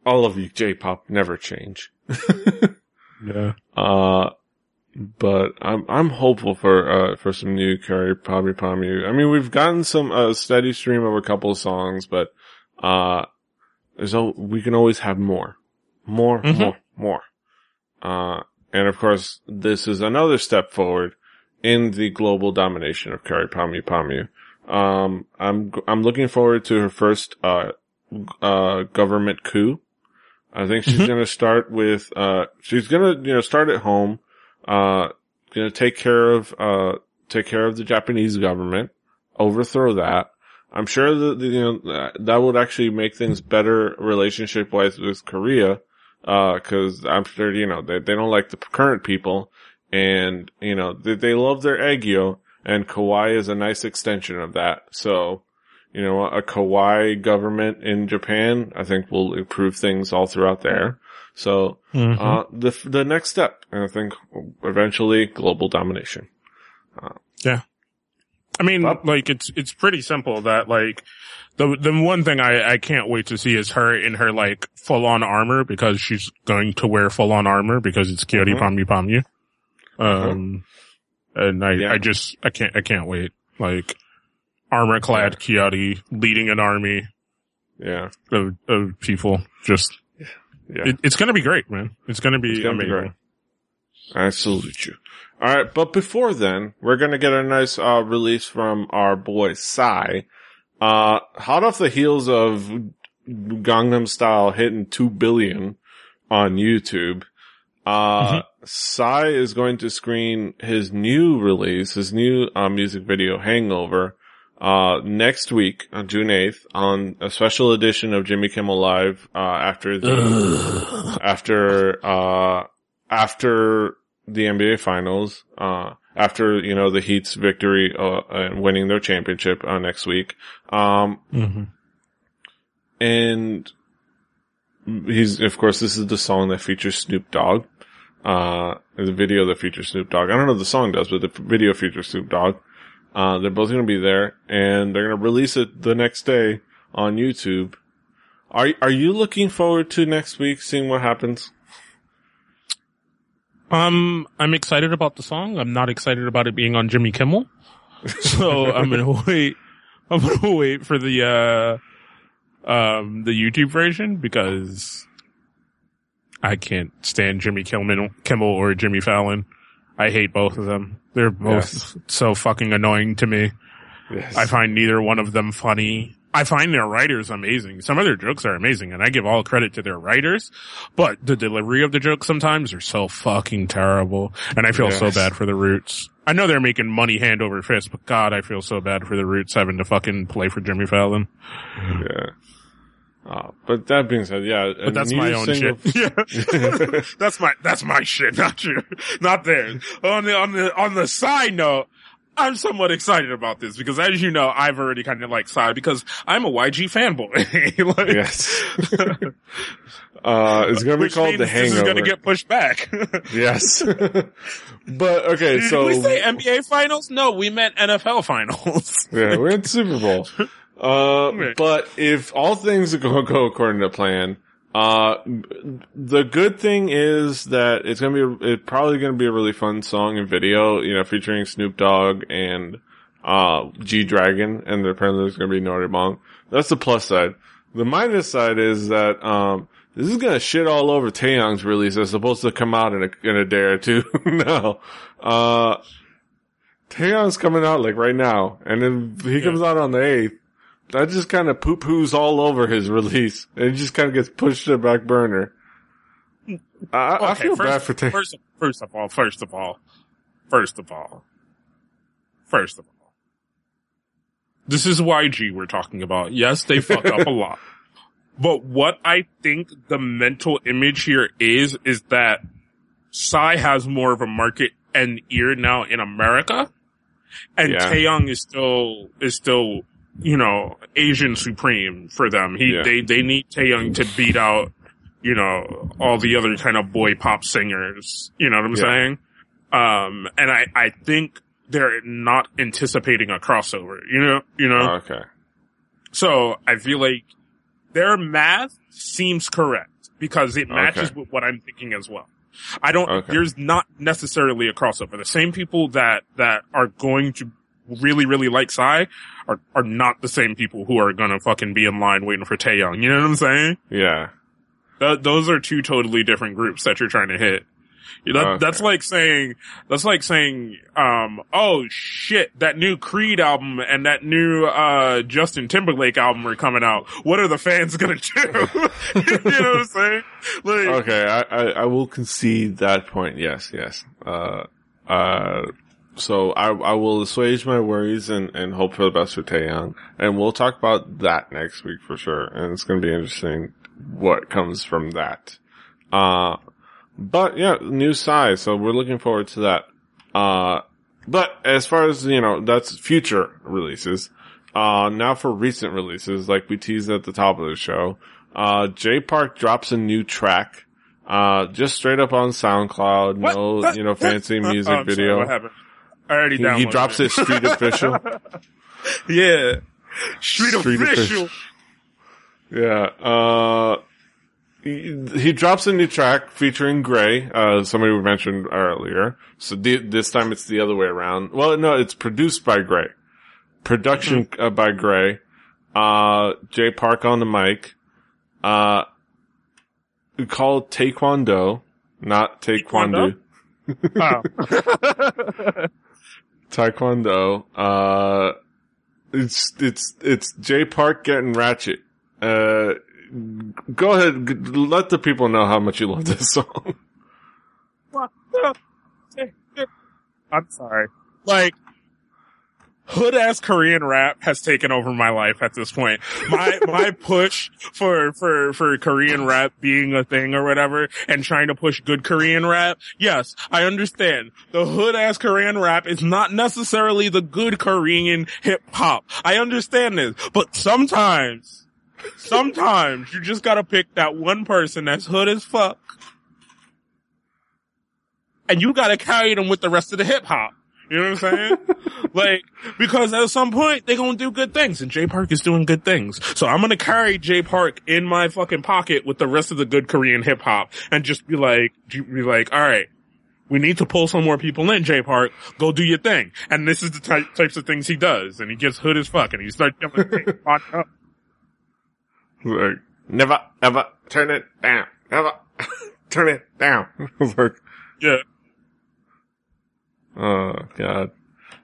All of you J-pop never change. [LAUGHS] yeah. Uh, but I'm I'm hopeful for uh for some new Kyary Pamyu Pamyu. I mean, we've gotten some uh, steady stream of a couple of songs, but uh, there's al- we can always have more, more, Mhm. more, more. Uh, and of course, this is another step forward in the global domination of Kyary Pamyu Pamyu. Um, I'm I'm looking forward to her first uh uh government coup. I think she's Mhm. gonna start with uh she's gonna you know start at home uh, gonna take care of, uh, take care of the Japanese government, overthrow that. I'm sure that, you know, that- that would actually make things better relationship wise with Korea, uh, cause I'm sure, you know, they, they don't like the current people and, you know, they, they love their Aegyo and kawaii is a nice extension of that. So, you know, a kawaii government in Japan, I think will improve things all throughout there. So, Mhm. uh, the the next step, and I think eventually global domination. I mean, like it's it's pretty simple. That like the the one thing I I can't wait to see is her in her like full on armor because she's going to wear full on armor because it's Kyary Mhm. Pami Pamyu. Um, and I Yeah. I just I can't I can't wait like armor clad Kyary leading an army Yeah, of of people. Just yeah. it, it's gonna be great, man. It's gonna be It's gonna be great. I salute you. All right, but before then, we're gonna get a nice uh, release from our boy Psy. Uh, hot off the heels of Gangnam Style hitting two billion on YouTube. Uh, Psy is going to screen his new release, his new uh, music video, Hangover, uh, next week on June 8th on a special edition of Jimmy Kimmel Live, uh, after the, after, uh, after the NBA finals, uh, after, you know, the Heat's victory, uh, and winning their championship, uh, next week. Um, hmm and he's, of course, this is the song that features Snoop Dogg. Uh, the video that features Snoop Dogg. I don't know if the song does, but the video features Snoop Dogg. Uh, they're both going to be there and they're going to release it the next day on YouTube. Are, are you looking forward to next week seeing what happens? Um, I'm excited about the song. I'm not excited about it being on Jimmy Kimmel. [LAUGHS] So I'm gonna [LAUGHS] wait. I'm gonna wait for the uh, um, the YouTube version because I can't stand Jimmy Kimmel, Kimmel or Jimmy Fallon. I hate both of them. They're both Yes. so fucking annoying to me. Yes. I find neither one of them funny. I find their writers amazing. Some of their jokes are amazing and I give all credit to their writers, but the delivery of the jokes sometimes are so fucking terrible. And I feel so bad for the roots. I know they're making money hand over fist, but God, I feel so bad for the roots having to fucking play for Jimmy Fallon. yeah. Uh, but that being said, yeah. But that's my own shit. [LAUGHS] Yeah. that's my, that's my shit, not you, not theirs. On the, on the, on the side note, I'm somewhat excited about this because as you know, I've already kind of like sighed because I'm a YG fanboy. [LAUGHS] like, yes. [LAUGHS] uh, it's going to be called The This Hangover. is going to get pushed back. [LAUGHS] yes. but okay, Did so we say NBA finals? No, we meant NFL finals. yeah, we're in Super Bowl. Uh, but if all things are going to go according to plan, uh, the good thing is that it's going to be, it's probably going to be a really fun song and video, you know, featuring Snoop Dogg and, uh, G Dragon, and apparently there's going to be Naughty Bong. That's the plus side. The minus side is that, um, this is gonna shit all over Taeyang's release. It's supposed to come out in a, in a day or two. [LAUGHS] no. Uh, Taeyang's coming out like right now, and then he comes out on the 8th. That just kind of poo-poos all over his [LAUGHS] release. And it just kind of gets pushed to the back burner. I, I feel first, bad for Taeyang. First, first of all, first of all, first of all, first of all, this is YG we're talking about. Yes, they fuck up a [LAUGHS] lot. But what I think the mental image here is, is that Psy has more of a market and ear now in America. And Yeah. Taeyang is still, is still, you know, Asian supreme for them. He, Yeah. they, they need Taeyang to beat out, you know, all the other kind of boy pop singers. You know what I'm Yeah. saying? Um, and I, I think they're not anticipating a crossover, you know, you know? Okay. So I feel like their math seems correct because it matches Okay. with what I'm thinking as well. I don't, Okay. there's not necessarily a crossover. The same people that, that are going to really, really like Psy are, are not the same people who are gonna fucking be in line waiting for Taeyang. You know what I'm saying? Yeah. Th- those are two totally different groups that you're trying to hit. You know, that, Okay. That's like saying, that's like saying, um, oh shit, that new Creed album and that new, uh, Justin Timberlake album are coming out. What are the fans gonna do? [LAUGHS] you know what I'm saying? Like, Okay, I, I, I will concede that point. Yes, yes. Uh, uh, so I, I will assuage my worries and, and hope for the best for Taeyang. And we'll talk about that next week for sure. And it's going to be interesting what comes from that. Uh, but yeah, new size. So we're looking forward to that. Uh, but as far as, you know, that's future releases. Uh, now for recent releases, like we teased at the top of the show, uh, Jay Park drops a new track, uh, just straight up on SoundCloud. what? No, you know, fancy Uh, music oh, I'm sorry, video. what happened? I already He, downloaded he drops it street [LAUGHS] official. yeah. Street, Street official. official. Yeah. Uh, he, he drops a new track featuring Gray, uh, somebody we mentioned earlier. So the, this time it's the other way around. Well, no, it's produced by Gray. Production uh, by Gray. Uh, Jay Park on the mic. Uh, called Taekwondo, not Taekwondo. [LAUGHS] Wow. [LAUGHS] Taekwondo. Uh, it's, it's, it's Jay Park getting ratchet. Uh, go ahead, let the people know how much you love this [LAUGHS] song. [LAUGHS] I'm sorry. Like, hood ass Korean rap has taken over my life at this point. My, [LAUGHS] my push for, for, for Korean rap being a thing or whatever and trying to push good Korean rap. Yes, I understand. The hood ass Korean rap is not necessarily the good Korean hip hop. I understand this, but sometimes, sometimes you just gotta pick that one person that's hood as fuck and you gotta carry them with the rest of the hip hop. You know what I'm saying? [LAUGHS] like, because at some point they're gonna do good things and Jay Park is doing good things. So I'm gonna carry Jay Park in my fucking pocket with the rest of the good Korean hip hop and just be like, be like, alright, we need to pull some more people in, Jay Park. Go do your thing. And this is the type, types of things he does. And he gets hood as fuck and he starts "Hey, [LAUGHS] up." like, never, ever turn it down. Never [LAUGHS] turn it down. like, yeah. Oh god.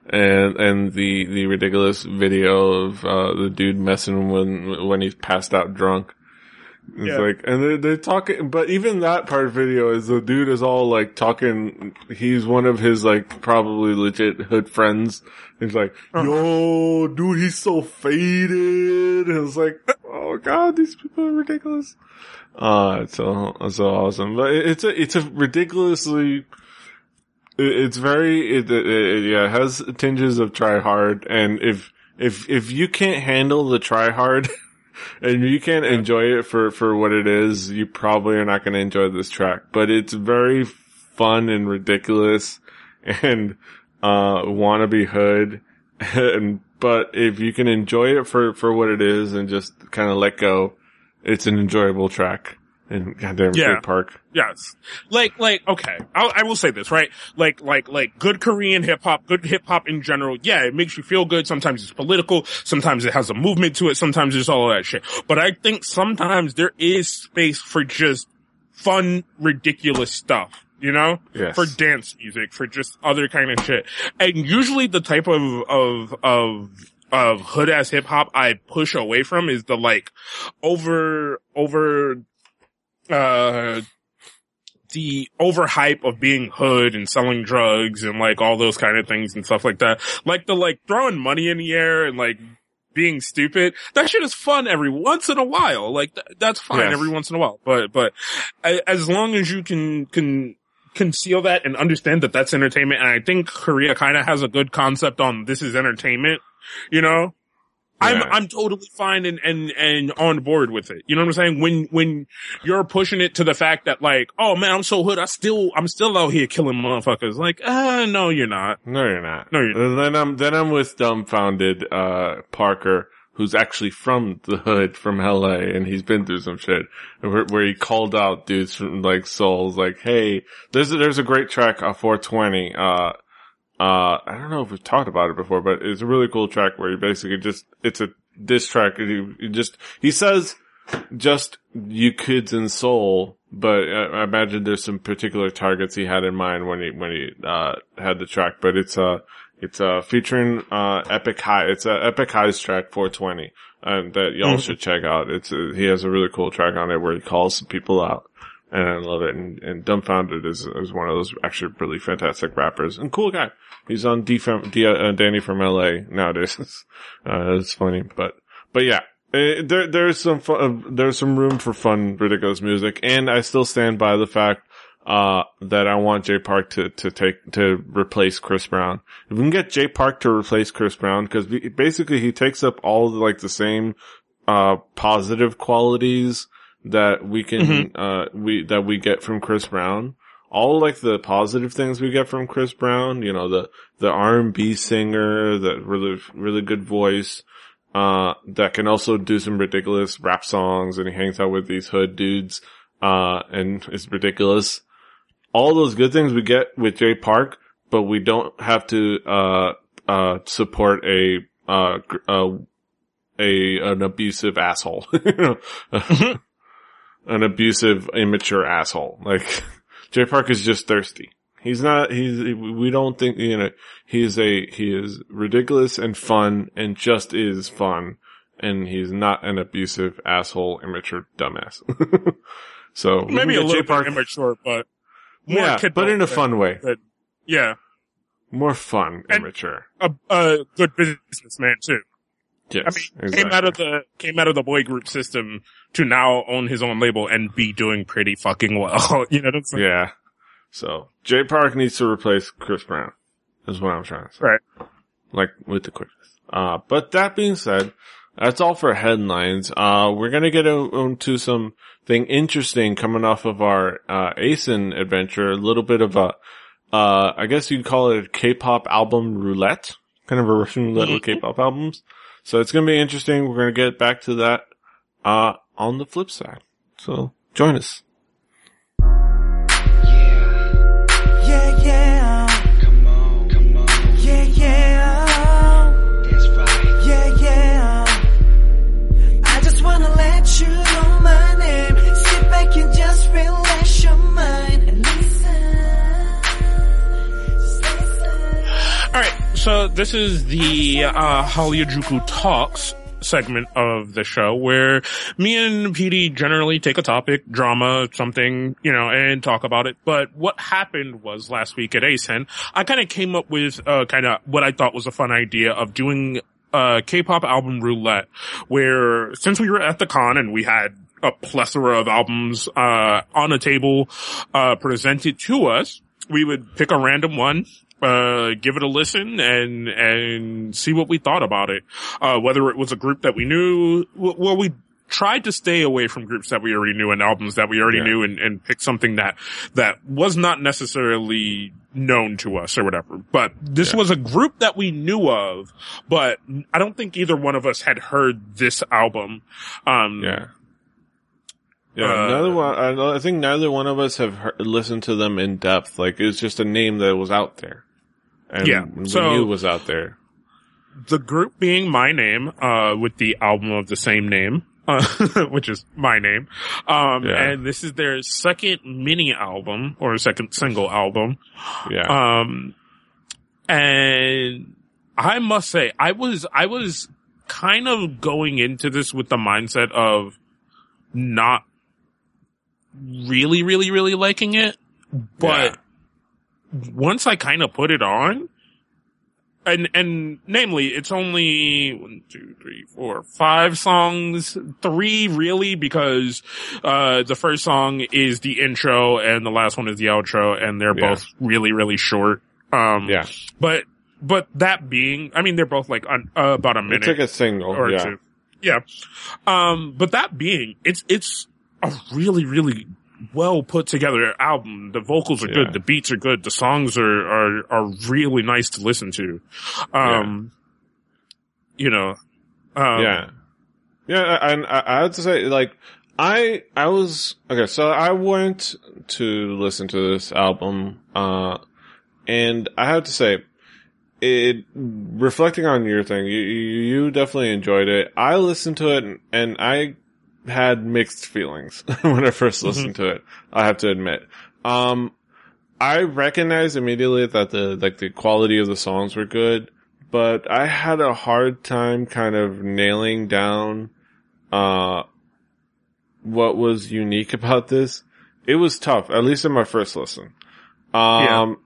And, and the, the ridiculous video of, uh, the dude messing when, when he's passed out drunk. It's Yeah. like, and they're, they're talking, but even that part of the video is the dude is all like talking, he's one of his like probably legit hood friends. He's like, Uh-huh. yo, dude, he's so faded. And it's like, oh god, these people are ridiculous. Uh, it's so, it's so awesome. But it- it's a, it's a ridiculously, it's very, it, it, it yeah, it has tinges of try hard. And if, if, if you can't handle the try hard, [LAUGHS] and you can't enjoy it for, for what it is, you probably are not going to enjoy this track. But it's very fun and ridiculous and, uh, wannabe hood [LAUGHS] and but if you can enjoy it for, for what it is and just kind of let go, it's an enjoyable track. And goddamn Yeah. Park. Yes. Like, like, okay. I'll, I will say this, right? Like, like, like good Korean hip hop, good hip hop in general. Yeah, it makes you feel good. Sometimes it's political. Sometimes it has a movement to it. Sometimes it's all of that shit. But I think sometimes there is space for just fun, ridiculous stuff. You know? Yes. For dance music, for just other kind of shit. And usually the type of, of, of, of hood ass hip hop I push away from is the like over, over, uh, the overhype of being hood and selling drugs and like all those kind of things and stuff like that. Like the like throwing money in the air and like being stupid. That shit is fun every once in a while. Like th- that's fine Yes. every once in a while. But, but as long as you can, can, conceal that and understand that that's entertainment. And I think Korea kind of has a good concept on this is entertainment, you know? I'm, I'm totally fine and, and, and on board with it. You know what I'm saying? When, when you're pushing it to the fact that like, oh man, I'm so hood. I still, I'm still out here killing motherfuckers. Like, uh, no, you're not. No, you're not. No, you're And then I'm then I'm with Dumbfoundead uh Parker, who's actually from the hood from LA, and he's been through some shit where, where he called out dudes from like Souls, like, "Hey, there's a, there's a great track uh, 420." Uh, uh, I don't know if we've talked about it before, but it's a really cool track where he basically just it's a diss track. and He, he just he says just you kids in Seoul, but I, I imagine there's some particular targets he had in mind when he when he uh had the track. But it's uh it's uh featuring uh Epic High. It's a Epic High's track 420 uh, that y'all Mhm. should check out. It's uh he has a really cool track on it where he calls some people out. And I love it. And, and Dumbfoundead is, is one of those actually really fantastic rappers and cool guy. He's on D D, uh, Danny from LA nowadays. [LAUGHS] uh, it's funny, but, but yeah, Eh, there, there's some fun, there's some room for fun, ridiculous music. And I still stand by the fact, uh, that I want Jay Park to, to take, to replace Chris Brown. If we can get Jay Park to replace Chris Brown, cause basically he takes up all the, like the same, uh, positive qualities that we can, uh, we, that we get from Chris Brown. All like the positive things we get from Chris Brown, you know, the, the R&B singer, the really, really good voice, uh, that can also do some ridiculous rap songs and he hangs out with these hood dudes, uh, and it's ridiculous. All those good things we get with Jay Park, but we don't have to, uh, uh, support a, uh, gr- uh, a, an abusive asshole. [LAUGHS] An abusive, immature asshole. Like, [LAUGHS] Jay Park is just thirsty. He's not, he's, we don't think, you know, he is a, he is ridiculous and fun and just is fun. And he's not an abusive asshole, immature dumbass. [LAUGHS] so Maybe a little Jay Park, bit immature, but more yeah, but in a fun way, Yeah. more fun, And- immature. A, a good businessman too. Yes, I mean, exactly. came out of the came out of the boy group system to now own his own label and be doing pretty fucking well. [LAUGHS] you know what I'm saying? yeah. So Jay Park needs to replace Chris Brown. Is what I'm trying to say. Right. like with the quickness. Uh, but that being said, that's all for headlines. Uh, we're gonna get into something interesting coming off of our, uh, ASIN adventure. A little bit of a, uh, I guess you'd call it a K-pop album roulette. Kind of a Russian roulette with K-pop albums. So it's gonna be interesting. We're gonna get back to that, uh, on the flip side. So join us. So this is the uh, Hallyu Talks segment of the show where me and PD generally take a topic, drama, something, you know, and talk about it. But what happened was last week at ASEN, I kind of came up with uh, kind of what I thought was a fun idea of doing uh, K-pop album roulette, where since we were at the con and we had a plethora of albums uh, on a table uh, presented to us, we would pick a random one, uh, give it a listen and, and see what we thought about it. Uh, whether it was a group that we knew, well, we, tried to stay away from groups that we already knew and albums that we already Yeah. knew and, and pick something that, that was not necessarily known to us or whatever. But this Yeah. was a group that we knew of, but I don't think either one of us had heard this album. Um, Yeah. Yeah, Uh, neither one. I, think neither one of us have heard, listened to them in depth. Like it's just a name that was out there, and Yeah, we so- knew was out there. the group being MYNAME, uh, with the album of the same name, [LAUGHS] uh, which is MYNAME. Um, Yeah. and this is their second mini album or second single album. Yeah, Um, and I must say, I was, I was kind of going into this with the mindset of not really, really, really liking it. But once I kind of put it on, and, and namely, it's only one, two, three, four, five songs, three really, because, uh, the first song is the intro and the last one is the outro and they're Yeah. both really, really short. Um, yeah. but, but that being, I mean, they're both like un, uh, about a minute It's like a single. or yeah, two. Yeah. Um, but that being, it's, it's a really, really well put together album. The vocals are Yeah. good. The beats are good. The songs are, are, are really nice to listen to. Um, you know, um, yeah, yeah. And I, I had to say, like, I I was okay. So I went to listen to this album, uh, and I have to say, it reflecting on your thing, you you you definitely enjoyed it. I listened to it and, and I had mixed feelings [LAUGHS] when I 1st listened to it. I have to admit. Um, I recognized immediately that the like the quality of the songs were good, but I had a hard time kind of nailing down uh what was unique about this. It was tough, at least in my first listen. Um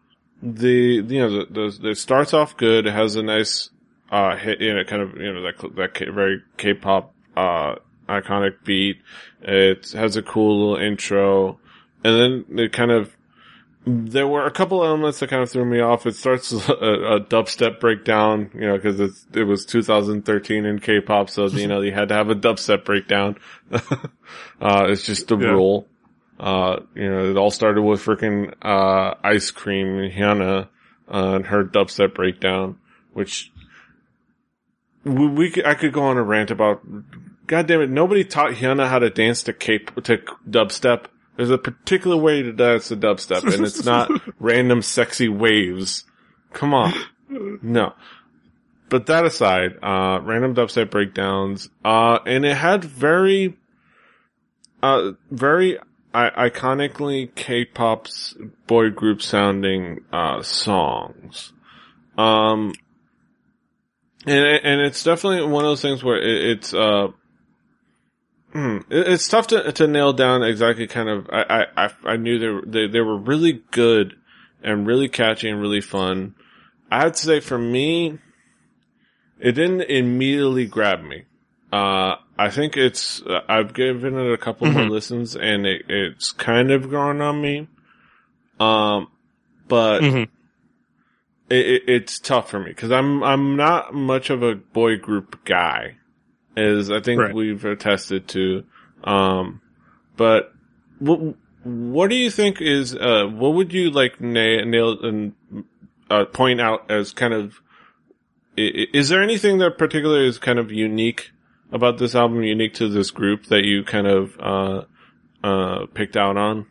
the you know the, the it starts off good, it has a nice uh hit you know kind of you know that that K- very K-pop uh iconic beat. It has a cool little intro and then it kind of there were a couple elements that kind of threw me off. It starts a, a dubstep breakdown, you know, because it's it was 2013 in K-pop, so you know you had to have a dubstep breakdown. [LAUGHS] uh, it's just the Yeah. rule. Uh, you know, it all started with freaking uh, ice cream and Hyuna uh, and her dubstep breakdown, which we, we could, I could go on a rant about. God damn it! Nobody taught Hyuna how to dance to K to dubstep. There's a particular way to dance to dubstep, and it's not [LAUGHS] random sexy waves. Come on, no. But that aside, uh, random dubstep breakdowns, uh, and it had very, uh, very I- iconically K-pop's boy group sounding, uh, songs. Um, and, and it's definitely one of those things where it, it's, uh, hmm, it's tough to, to nail down exactly kind of, I, I, I, knew they, were- they, they were really good and really catchy and really fun. I have to say for me, it didn't immediately grab me. Uh, I think it's, uh, I've given it a couple more Mhm. listens and it, it's kind of grown on me. Um, but Mhm. it, it, it's tough for me because I'm, I'm not much of a boy group guy as I think Right. we've attested to. Um, but what, what do you think is, uh, what would you like nail, nail and, uh, point out as kind of, is there anything that particularly is kind of unique about this album, unique to this group that you kind of, uh, uh, picked out on?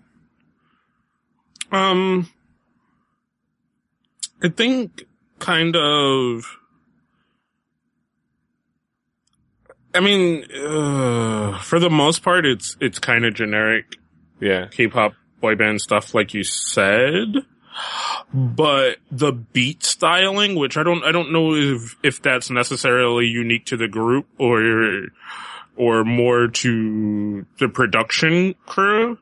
Um, I think kind of. I mean, uh, for the most part, it's it's kind of generic Yeah. K-pop boy band stuff, like you said. But the beat styling, which I don't, I don't know if if that's necessarily unique to the group or or more to the production crew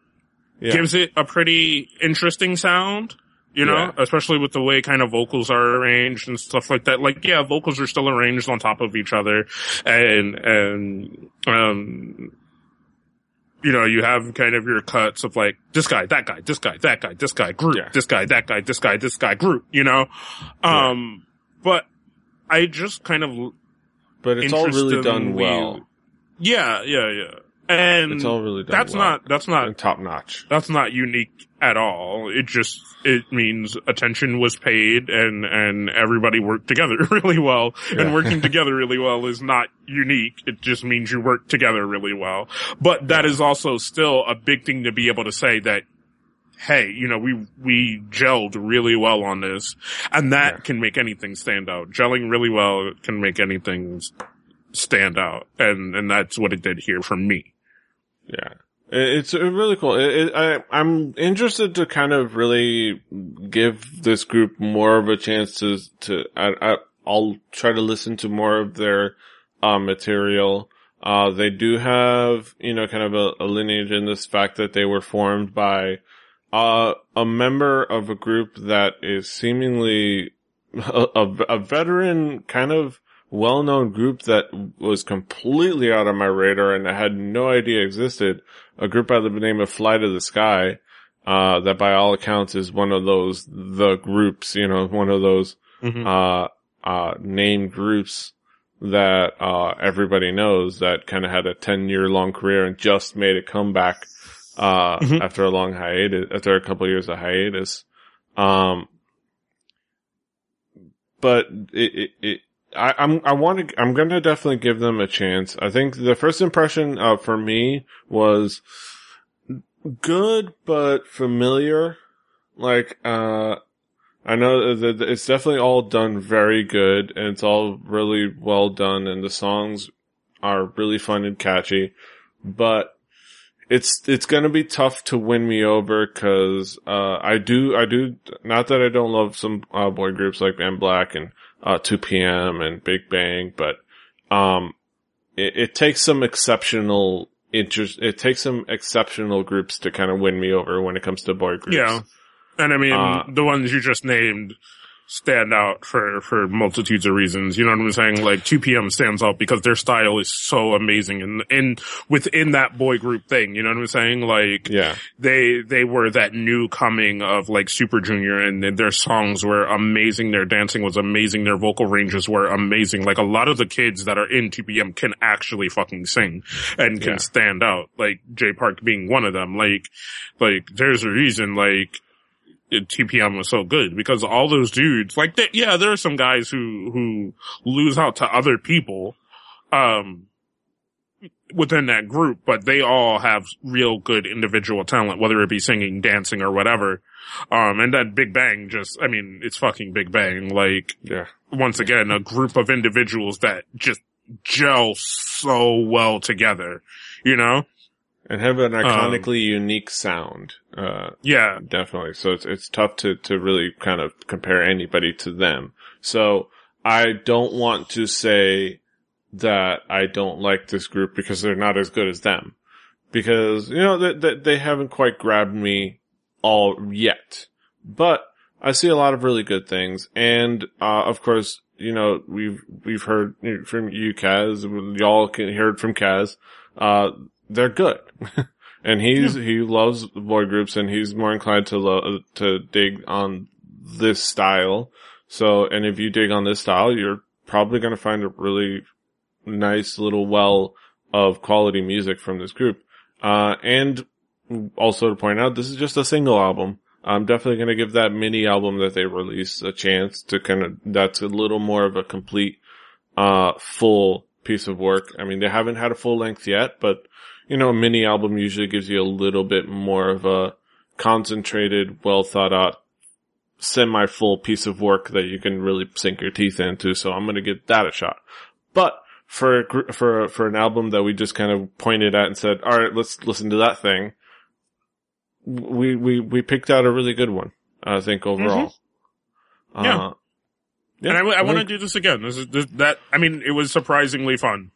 Yeah. gives it a pretty interesting sound. You know, Yeah. especially with the way kind of vocals are arranged and stuff like that. Like, yeah, vocals are still arranged on top of each other and, and, um, you know, you have kind of your cuts of like, this guy, that guy, this guy, that guy, this guy, group, Yeah. this guy, that guy, this guy, this guy, group, you know? Um, but I just kind of but it's all really done well. Yeah, yeah, yeah. And It's all really that's well. not that's not top notch. that's not unique at all. It just it means attention was paid and and everybody worked together [LAUGHS] really well. Yeah. And working together really well is not unique. It just means you work together really well. But that is also still a big thing to be able to say that hey, you know, we we gelled really well on this, and that Yeah. can make anything stand out. Gelling really well can make anything stand out, and and that's what it did here for me. Yeah. It's uh, really cool. It, it, I, I'm interested to kind of really give this group more of a chance to, to, I, I, I'll try to listen to more of their, uh, material. Uh, they do have, you know, kind of a, a lineage in this fact that they were formed by, uh, a member of a group that is seemingly [LAUGHS] a, a, a veteran kind of well-known group that was completely out of my radar and I had no idea existed. A group by the name of Fly to the Sky, uh, that by all accounts is one of those, the groups, you know, one of those, uh, uh, named groups that, uh, everybody knows that kind of had a 10 year long career and just made a comeback, uh, Mhm. after a long hiatus, after a couple years of hiatus. Um, but it, it, it I, I'm, I want to, I'm to definitely give them a chance. I think the first impression, uh, for me was good, but familiar. Like, uh, I know that it's definitely all done very good and it's all really well done and the songs are really fun and catchy, but it's, it's gonna be tough to win me over cause, uh, I do, I do, not that I don't love some, uh, boy groups like Ben Black and, uh, 2PM and Big Bang, but, um, it, it takes some exceptional interest, it takes some exceptional groups to kind of win me over when it comes to boy groups. Yeah. And I mean, Uh, the ones you just named stand out for, for multitudes of reasons. You know what I'm saying? Like 2PM stands out because their style is so amazing and, and within that boy group thing, you know what I'm saying? Like, Yeah. they, they were that new coming of like Super Junior and their songs were amazing. Their dancing was amazing. Their vocal ranges were amazing. Like a lot of the kids that are in 2PM can actually fucking sing and can Yeah. stand out. Like Jay Park being one of them. Like, like there's a reason like, 2PM was so good because all those dudes, like, they, yeah, there are some guys who, who lose out to other people, um, within that group, but they all have real good individual talent, whether it be singing, dancing, or whatever. Um, and that Big Bang just, I mean, it's fucking Big Bang. Like, Yeah. once again, a group of individuals that just gel so well together, you know? And have an iconically unique sound. Uh, Yeah. definitely. So it's, it's tough to, to really kind of compare anybody to them. So I don't want to say that I don't like this group because they're not as good as them. Because, you know, that, that they haven't quite grabbed me all yet. But I see a lot of really good things. And, uh, of course, you know, we've, we've heard from you, Kaz, y'all can heard from Kaz, uh, they're good. [LAUGHS] and he's, he loves boy groups and he's more inclined to lo- to dig on this style. So, and if you dig on this style, you're probably going to find a really nice little well of quality music from this group. Uh, and also to point out, this is just a single album. I'm definitely going to give that mini album that they released a chance to kind of, that's a little more of a complete, uh, full piece of work. I mean, they haven't had a full length yet, but you know, a mini album usually gives you a little bit more of a concentrated, well thought out, semi full piece of work that you can really sink your teeth into. So I'm going to give that a shot. But for, for, for an album that we just kind of pointed at and said, all right, let's listen to that thing. We, we, we picked out a really good one, I think overall. Yeah. Uh, yeah, and I, I want to do this again. This is this, that. I mean, it was surprisingly fun.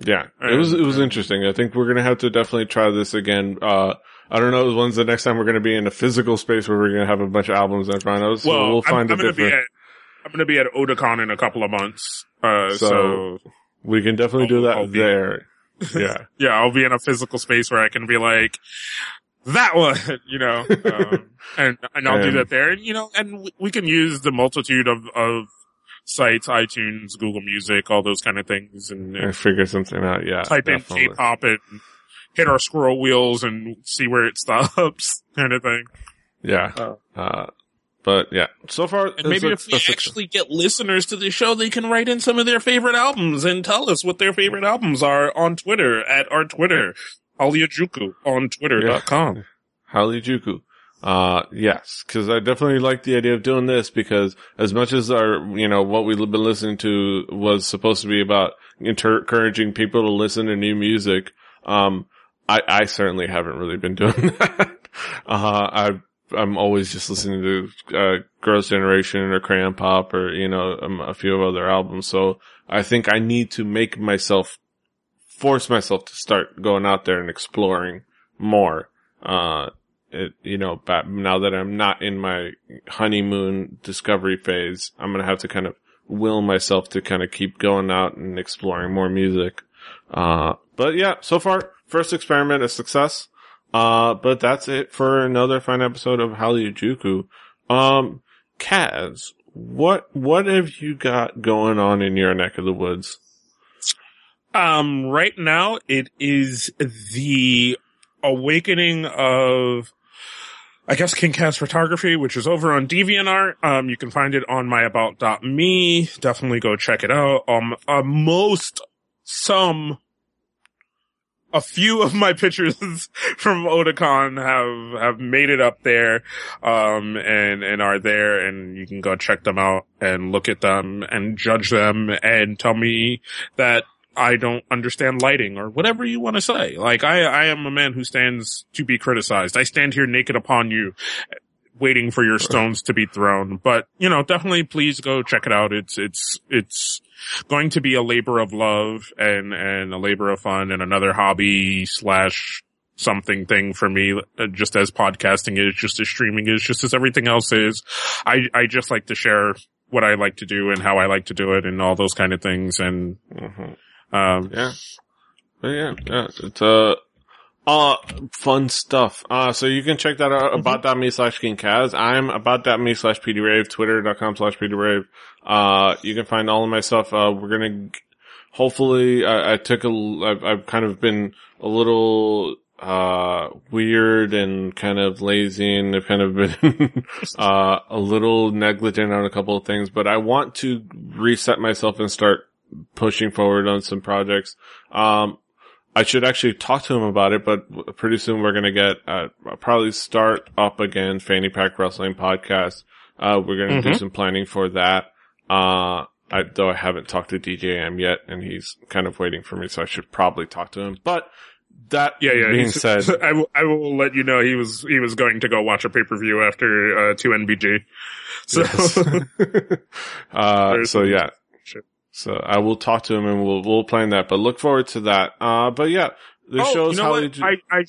Yeah, it was it was And- interesting. I think we're gonna have to definitely try this again. Uh, I don't know when's the next time we're gonna be in a physical space where we're gonna have a bunch of albums in front of us. So well, we'll I'm, I'm a going to be different. at I'm going to be at Otakon in a couple of months. Uh, so, So- we can definitely do I'll- that I'll be- there. [LAUGHS] Yeah, yeah, I'll be in a physical space where I can be like that one, [LAUGHS] you know, [LAUGHS] um, and and I'll do that there, and you know, and we- we can use the multitude of of sites, iTunes, Google Music, all those kind of things, and, And and figure something out. Yeah. type definitely. in K-pop and hit our scroll wheels and see where it stops, [LAUGHS] kind of thing. Yeah. Oh. Uh, but yeah, so far, And maybe if we actually get listeners to the show, they can write in some of their favorite albums and tell us what their favorite albums are on Twitter at our Twitter, Hallyu Juku on twitter.com. Hallyu Juku. Uh, yes, cause I definitely like the idea of doing this because as much as our, you know, what we've been listening to was supposed to be about inter- encouraging people to listen to new music, um, I, I certainly haven't really been [LAUGHS] doing that. uh, I, I'm always just listening to, uh, Girls' Generation or Crayon Pop or, you know, um, a few other albums. So I think I need to make myself, force myself to start going out there and exploring more. Uh, it, you know, now that I'm not in my honeymoon discovery phase, I'm going to have to kind of will myself to kind of keep going out and exploring more music. Uh, but yeah, so far, first experiment a success. Uh, but that's it for another fun episode of Hallyu Juku. Um, Kaz, what, what have you got going on in your neck of the woods? Um, right now it is the awakening of, I guess, King Kaz Photography, which is over on DeviantArt. Um, you can find it on myabout.me. Definitely go check it out. Um, uh, most, some, a few of my [LAUGHS] pictures from Otakon have, have made it up there, um, and, and are there and you can go check them out and look at them and judge them and tell me that I don't understand lighting or whatever you want to say. Like I, I am a man who stands to be criticized. I stand here naked upon you, waiting for your stones to be thrown. But, you know, definitely please go check it out. It's, it's, it's going to be a labor of love and, and a labor of fun and another hobby slash something thing for me, uh, just as podcasting is, just as streaming is, just as everything else is. I, I just like to share what I like to do and how I like to do it and all those kind of things. And, Mhm. Um, Yeah. But yeah, yeah, it's, uh, uh, fun stuff. Uh, so you can check that out, about.me slash KingKaz. I'm about.me slash PDRave, twitter.com slash PDRave. Uh, you can find all of my stuff. Uh, we're gonna, hopefully, I, I took a, I've, I've kind of been a little, uh, weird and kind of lazy and I've kind of been, [LAUGHS] uh, a little negligent on a couple of things, but I want to reset myself and start pushing forward on some projects. Um, I should actually talk to him about it, but pretty soon we're going to get, uh, I'll probably start up again Fanny Pack Wrestling podcast. Uh, we're going to do Mhm. some planning for that. Uh, I, though I haven't talked to DJM yet and he's kind of waiting for me, so I should probably talk to him. But that yeah, yeah. being said, [LAUGHS] I will, I will let you know he was, he was going to go watch a pay-per-view after, uh, 2NBG. So, [LAUGHS] uh, so yeah. So I will talk to him and we'll, we'll plan that, but look forward to that. Uh, but yeah, the oh, show's you know how what? I, I,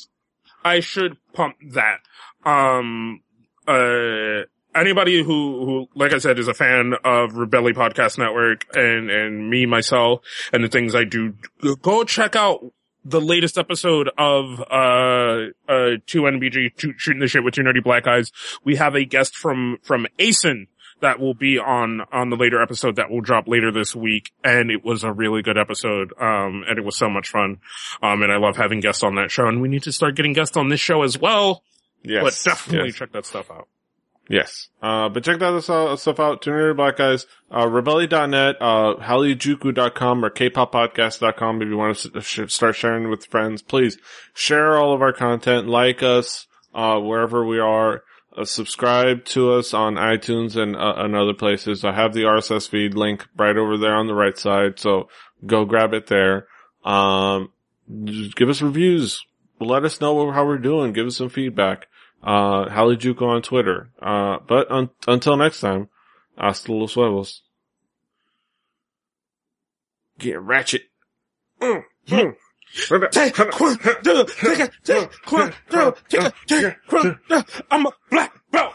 I should pump that. Um, uh, anybody who, who, like I said, is a fan of Rebelli Podcast Network and, and me, myself, and the things I do, go check out the latest episode of, uh, uh, 2NBG, two, Shooting the Shit with Two Nerdy Black Guys. We have a guest from, from ASIN that will be on, on the later episode that will drop later this week. And it was a really good episode. Um, and it was so much fun. Um, and I love having guests on that show and we need to start getting guests on this show as well. yes, but definitely yes. check that stuff out. Yes. Uh, but check that stuff out. Tuner Black Guys, uh, rebelli.net, uh, halijuku.com or kpoppodcast.com if you want to sh- start sharing with friends. Please share all of our content, like us, uh, wherever we are. Uh, subscribe to us on iTunes and, uh, and other places. I have the RSS feed link right over there on the right side. So go grab it there. Um, just give us reviews. Let us know how we're doing. Give us some feedback uh, Hallyu Juku on Twitter. Uh, but un- until next time, hasta los huevos. Get ratchet. Mm, mm. I'm a black belt.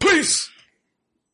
Peace!